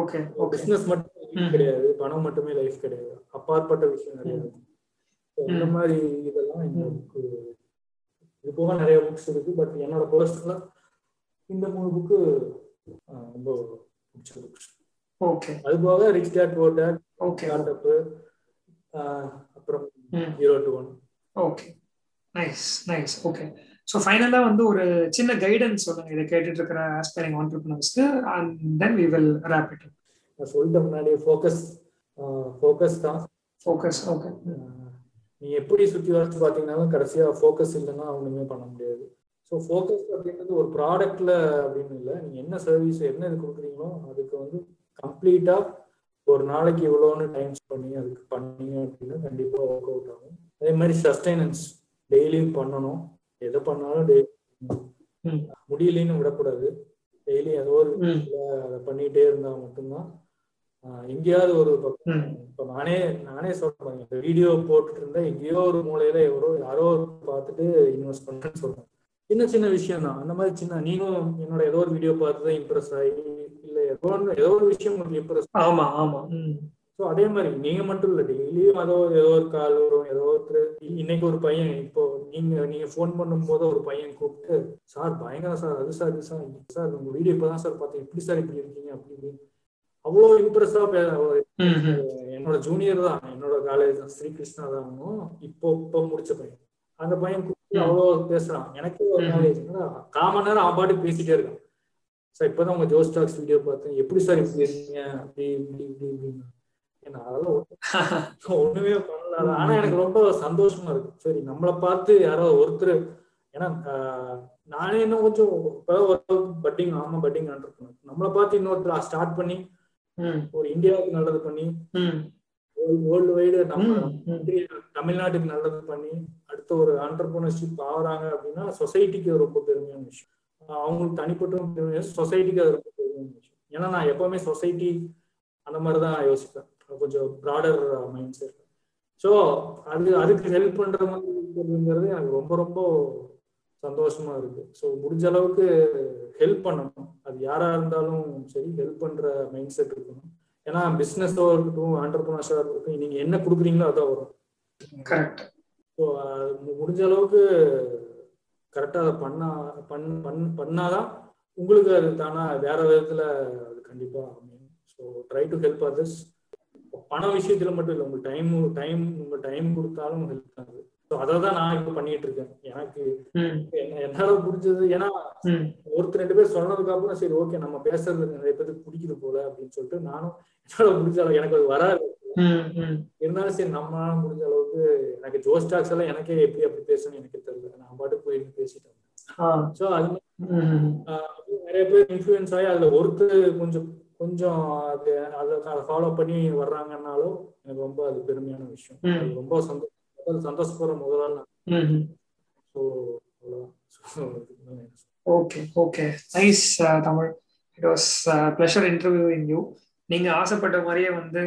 ஓகே பிசினஸ் மட்டும் கிடையாது. பணம் மட்டுமே லைஃப் கிடையாது. அப்பாற்பட்ட விஷயம் நிறைய இந்த மாதிரி இதெல்லாம் இந்த புக்கு இது போக நிறைய புக்ஸ் இருக்கு. பட் என்னோட பர்சனலா இந்த மூணு புக்கு ரொம்ப பிடிச்ச புக்ஸ் ஓகே அது போக rich dad poor dad okay start அப்புறம் zero to one okay. Nice nice okay so ஃபைனலாக வந்து ஒரு சின்ன கைடன்ஸ் சொல்லுங்க. இதை கேட்டுட்டு இருக்கிற aspiring ஆண்டர்பிரினர்ஸ்க்கு and then we will wrap it நான் சொல்லிட்ட முன்னாடி ஃபோக்கஸ் ஃபோக்கஸ் தான். ஃபோக்கஸ் ஓகே நீ எப்படி சுத்தி வரைச்சு பாத்தீங்கன்னாலும் கடைசியா ஃபோக்கஸ் இல்லைன்னா ஒண்ணுமே பண்ண முடியாது. ஸோ ஃபோக்கஸ் அப்படின்றது ஒரு ப்ராடக்ட்ல அப்படின்னு இல்லை. நீங்க என்ன சர்வீஸ் என்ன இது கொடுக்குறீங்களோ அதுக்கு வந்து கம்ப்ளீட்டா ஒரு நாளைக்கு இவ்வளோன்னு டைம் பண்ணி அதுக்கு பண்ணீங்க அப்படின்னா கண்டிப்பா ஒர்க் அவுட் ஆகும். அதே மாதிரி சஸ்டைனன்ஸ் டெய்லியும் பண்ணணும். எதை பண்ணாலும் டெய்லி. முடியலைன்னு விடக்கூடாது. டெய்லி ஏதோ ஒரு அதை பண்ணிட்டே இருந்தா மட்டும்தான். எங்கேயாவது ஒரு பக்கம். இப்ப நானே நானே சொல்றேன். வீடியோ போட்டுட்டு இருந்தா எங்கேயோ ஒரு மூலையில எவரோ யாரோ பார்த்துட்டு இன்வெஸ்ட் பண்றேன்னு சொல்றேன். சின்ன சின்ன விஷயம் தான் அந்த மாதிரி சின்ன நீங்களும் என்னோட ஏதோ ஒரு வீடியோ பார்த்து தான் இம்ப்ரெஸ் ஆகி இல்ல ஏதோ ஒன்று ஏதோ ஒரு விஷயம் உங்களுக்கு இம்ப்ரெஸ் ஆமா ஆமா ஸோ அதே மாதிரி நீங்க மட்டும் இல்ல டெய்லியும் ஏதோ ஏதோ ஒரு கால் வரும் ஏதோ ஒருத்தர் இன்னைக்கு ஒரு பையன் இப்போ நீங்க நீங்க ஃபோன் பண்ணும்போது ஒரு பையன் கூப்பிட்டு சார் பயங்கரம் சார் அது சார் இது சார் சார் உங்க வீடியோ இப்பதான் சார் பார்த்தேன் எப்படி சார் இப்படி இருக்கீங்க? அப்படி இப்படி அவ்வளோ இம்ப்ரெஸ்ஸா என்னோட ஜூனியர் தான் என்னோட காலேஜ் தான் ஸ்ரீகிருஷ்ணா தான் இப்போ இப்போ முடிச்ச பையன். அந்த பையன். அவ்வளோ பேசுறான் எனக்கு ஒரு. நாலேஜ் காமன் நேரம் அவன் பாட்டுக்கு பேசிட்டே இருக்கான். சார் இப்பதான் உங்க ஜோஸ் டாக்ஸ் வீடியோ பார்த்தேன். எப்படி சார் இப்படி இருக்கீங்க? அப்படி இப்படி இப்படி இப்படின்னு. ஏன்னா அதெல்லாம் ஒண்ணும் பண்ணல. ஆனா எனக்கு ரொம்ப சந்தோஷமா இருக்கு. சரி நம்மளை பார்த்து யாரோ ஒருத்தர் ஏன்னா நானே இன்னும் கொஞ்சம் பட்டிங் ஆமா பட்டிங் இருக்கணும் நம்மளை பார்த்து இன்னொருத்தர் ஸ்டார்ட் பண்ணி ஒரு இந்தியாவுக்கு நல்லது பண்ணி வேர்ல்டு வைடு நம்ம தமிழ்நாட்டுக்கு நல்லது பண்ணி அடுத்த ஒரு ஆண்டர்பிரினர்ஷிப் ஆகுறாங்க அப்படின்னா சொசைட்டிக்கு ரொம்ப பெருமையான விஷயம். அவங்களுக்கு தனிப்பட்ட சொசைட்டிக்கு அது ரொம்ப பெருமையான விஷயம். ஏன்னா நான் எப்பவுமே சொசைட்டி அந்த மாதிரி தான் யோசிப்பேன் கொஞ்சம் ப்ராடர் மைண்ட் செட் ஸோ அது அதுக்கு ஹெல்ப் பண்ற மாதிரி இருக்கிறதுங்கிறது எனக்கு ரொம்ப ரொம்ப சந்தோஷமா இருக்கு. ஸோ முடிஞ்ச அளவுக்கு ஹெல்ப் பண்ணணும். அது யாரா இருந்தாலும் சரி ஹெல்ப் பண்ற மைண்ட் செட் இருக்கணும். ஏன்னா பிசினஸோ இருக்கட்டும் ஆண்டர்பிரினர்ஷா இருக்கட்டும் நீங்க என்ன கொடுக்குறீங்களோ அதான் வரும். கரெக்ட் ஸோ முடிஞ்ச அளவுக்கு கரெக்டாக அதை பண்ணா பண் பண் பண்ணாதான் உங்களுக்கு அது தானா வேற விதத்துல அது கண்டிப்பா அமையும். So try to help others பண விஷயத்துல மட்டும் இல்லை உங்க டைம் டைம் உங்க டைம் கொடுத்தாலும் ஹெல்ப் ஆகுது. ஸோ அதை தான் நான் இப்போ பண்ணிட்டு இருக்கேன். எனக்கு என்னால புரிஞ்சது ஏன்னா ஒருத்தர் ரெண்டு பேர் சொன்னதுக்கு அப்புறம் சரி ஓகே நம்ம பேசுறது நிறைய பேருக்கு பிடிக்குது போல அப்படின்னு சொல்லிட்டு நானும் என்னால முடிஞ்ச அளவு எனக்கு அது வராது. இருந்தாலும் சரி நம்மளால முடிஞ்ச அளவுக்கு எனக்கு ஜோஸ் டாக்ஸ் எல்லாம் எனக்கே எப்படி அப்படி பேசணும்னு எனக்கு தெரியல. நான் பாட்டு போய் பேசிட்டேன். ஸோ அது நிறைய பேர் இன்ஃப்ளூயன்ஸ் ஆகி அதுல ஒருத்தர் கொஞ்சம் கொஞ்சம் அது அதை அதை ஃபாலோ பண்ணி வர்றாங்கன்னாலும் எனக்கு ரொம்ப அது பெருமையான விஷயம். ரொம்ப சந்தோஷம். சந்தோஷப்படுற முதலாள் so. Okay okay nice Tamil. It was pleasure interviewing you நீங்க ஆசைப்பட்ட மாதிரியே வந்து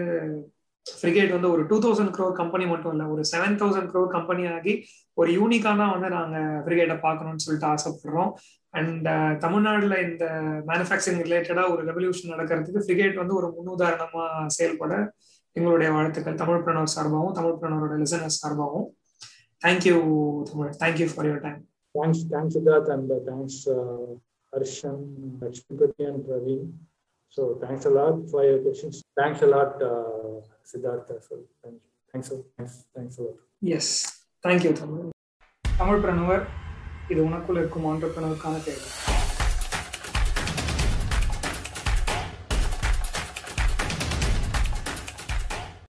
ஃப்ரிகேட் வந்து ஒரு டூ தௌசண்ட் க்ரோர் கம்பெனி மட்டும் இல்லை ஒரு செவன் தௌசண்ட் க்ரோர் கம்பெனி ஆகி ஒரு யூனிக்காக தான் வந்து நாங்கள் ஃப்ரிகேட்டை பார்க்கணும்னு சொல்லிட்டு ஆசைப்படுறோம். அண்ட் தமிழ்நாட்டில் இந்த மேனுஃபேக்சரிங் ரிலேட்டடாக ஒரு ரெவல்யூஷன் நடக்கிறதுக்கு ஃப்ரிகேட் வந்து ஒரு முன்னுதாரணமாக செயல்பட எங்களுடைய வாழ்த்துக்கள் தமிழ் பிரணவர் சார்பாகவும் தமிழ் பிரணவரோட லிசனர்ஸ் சார்பாகவும் thank you Tamil thank you for your time uh, uh, Praveen. So thanks a lot for your questions. Thanks a lot, uh, Siddharth as well. Thank you. Thanks, a- thanks, thanks a lot. Yes thank you Tamil Tamil Pranavar இது உனக்குள்ள இருக்கும் ஆண்டர்பனருக்கான தேவை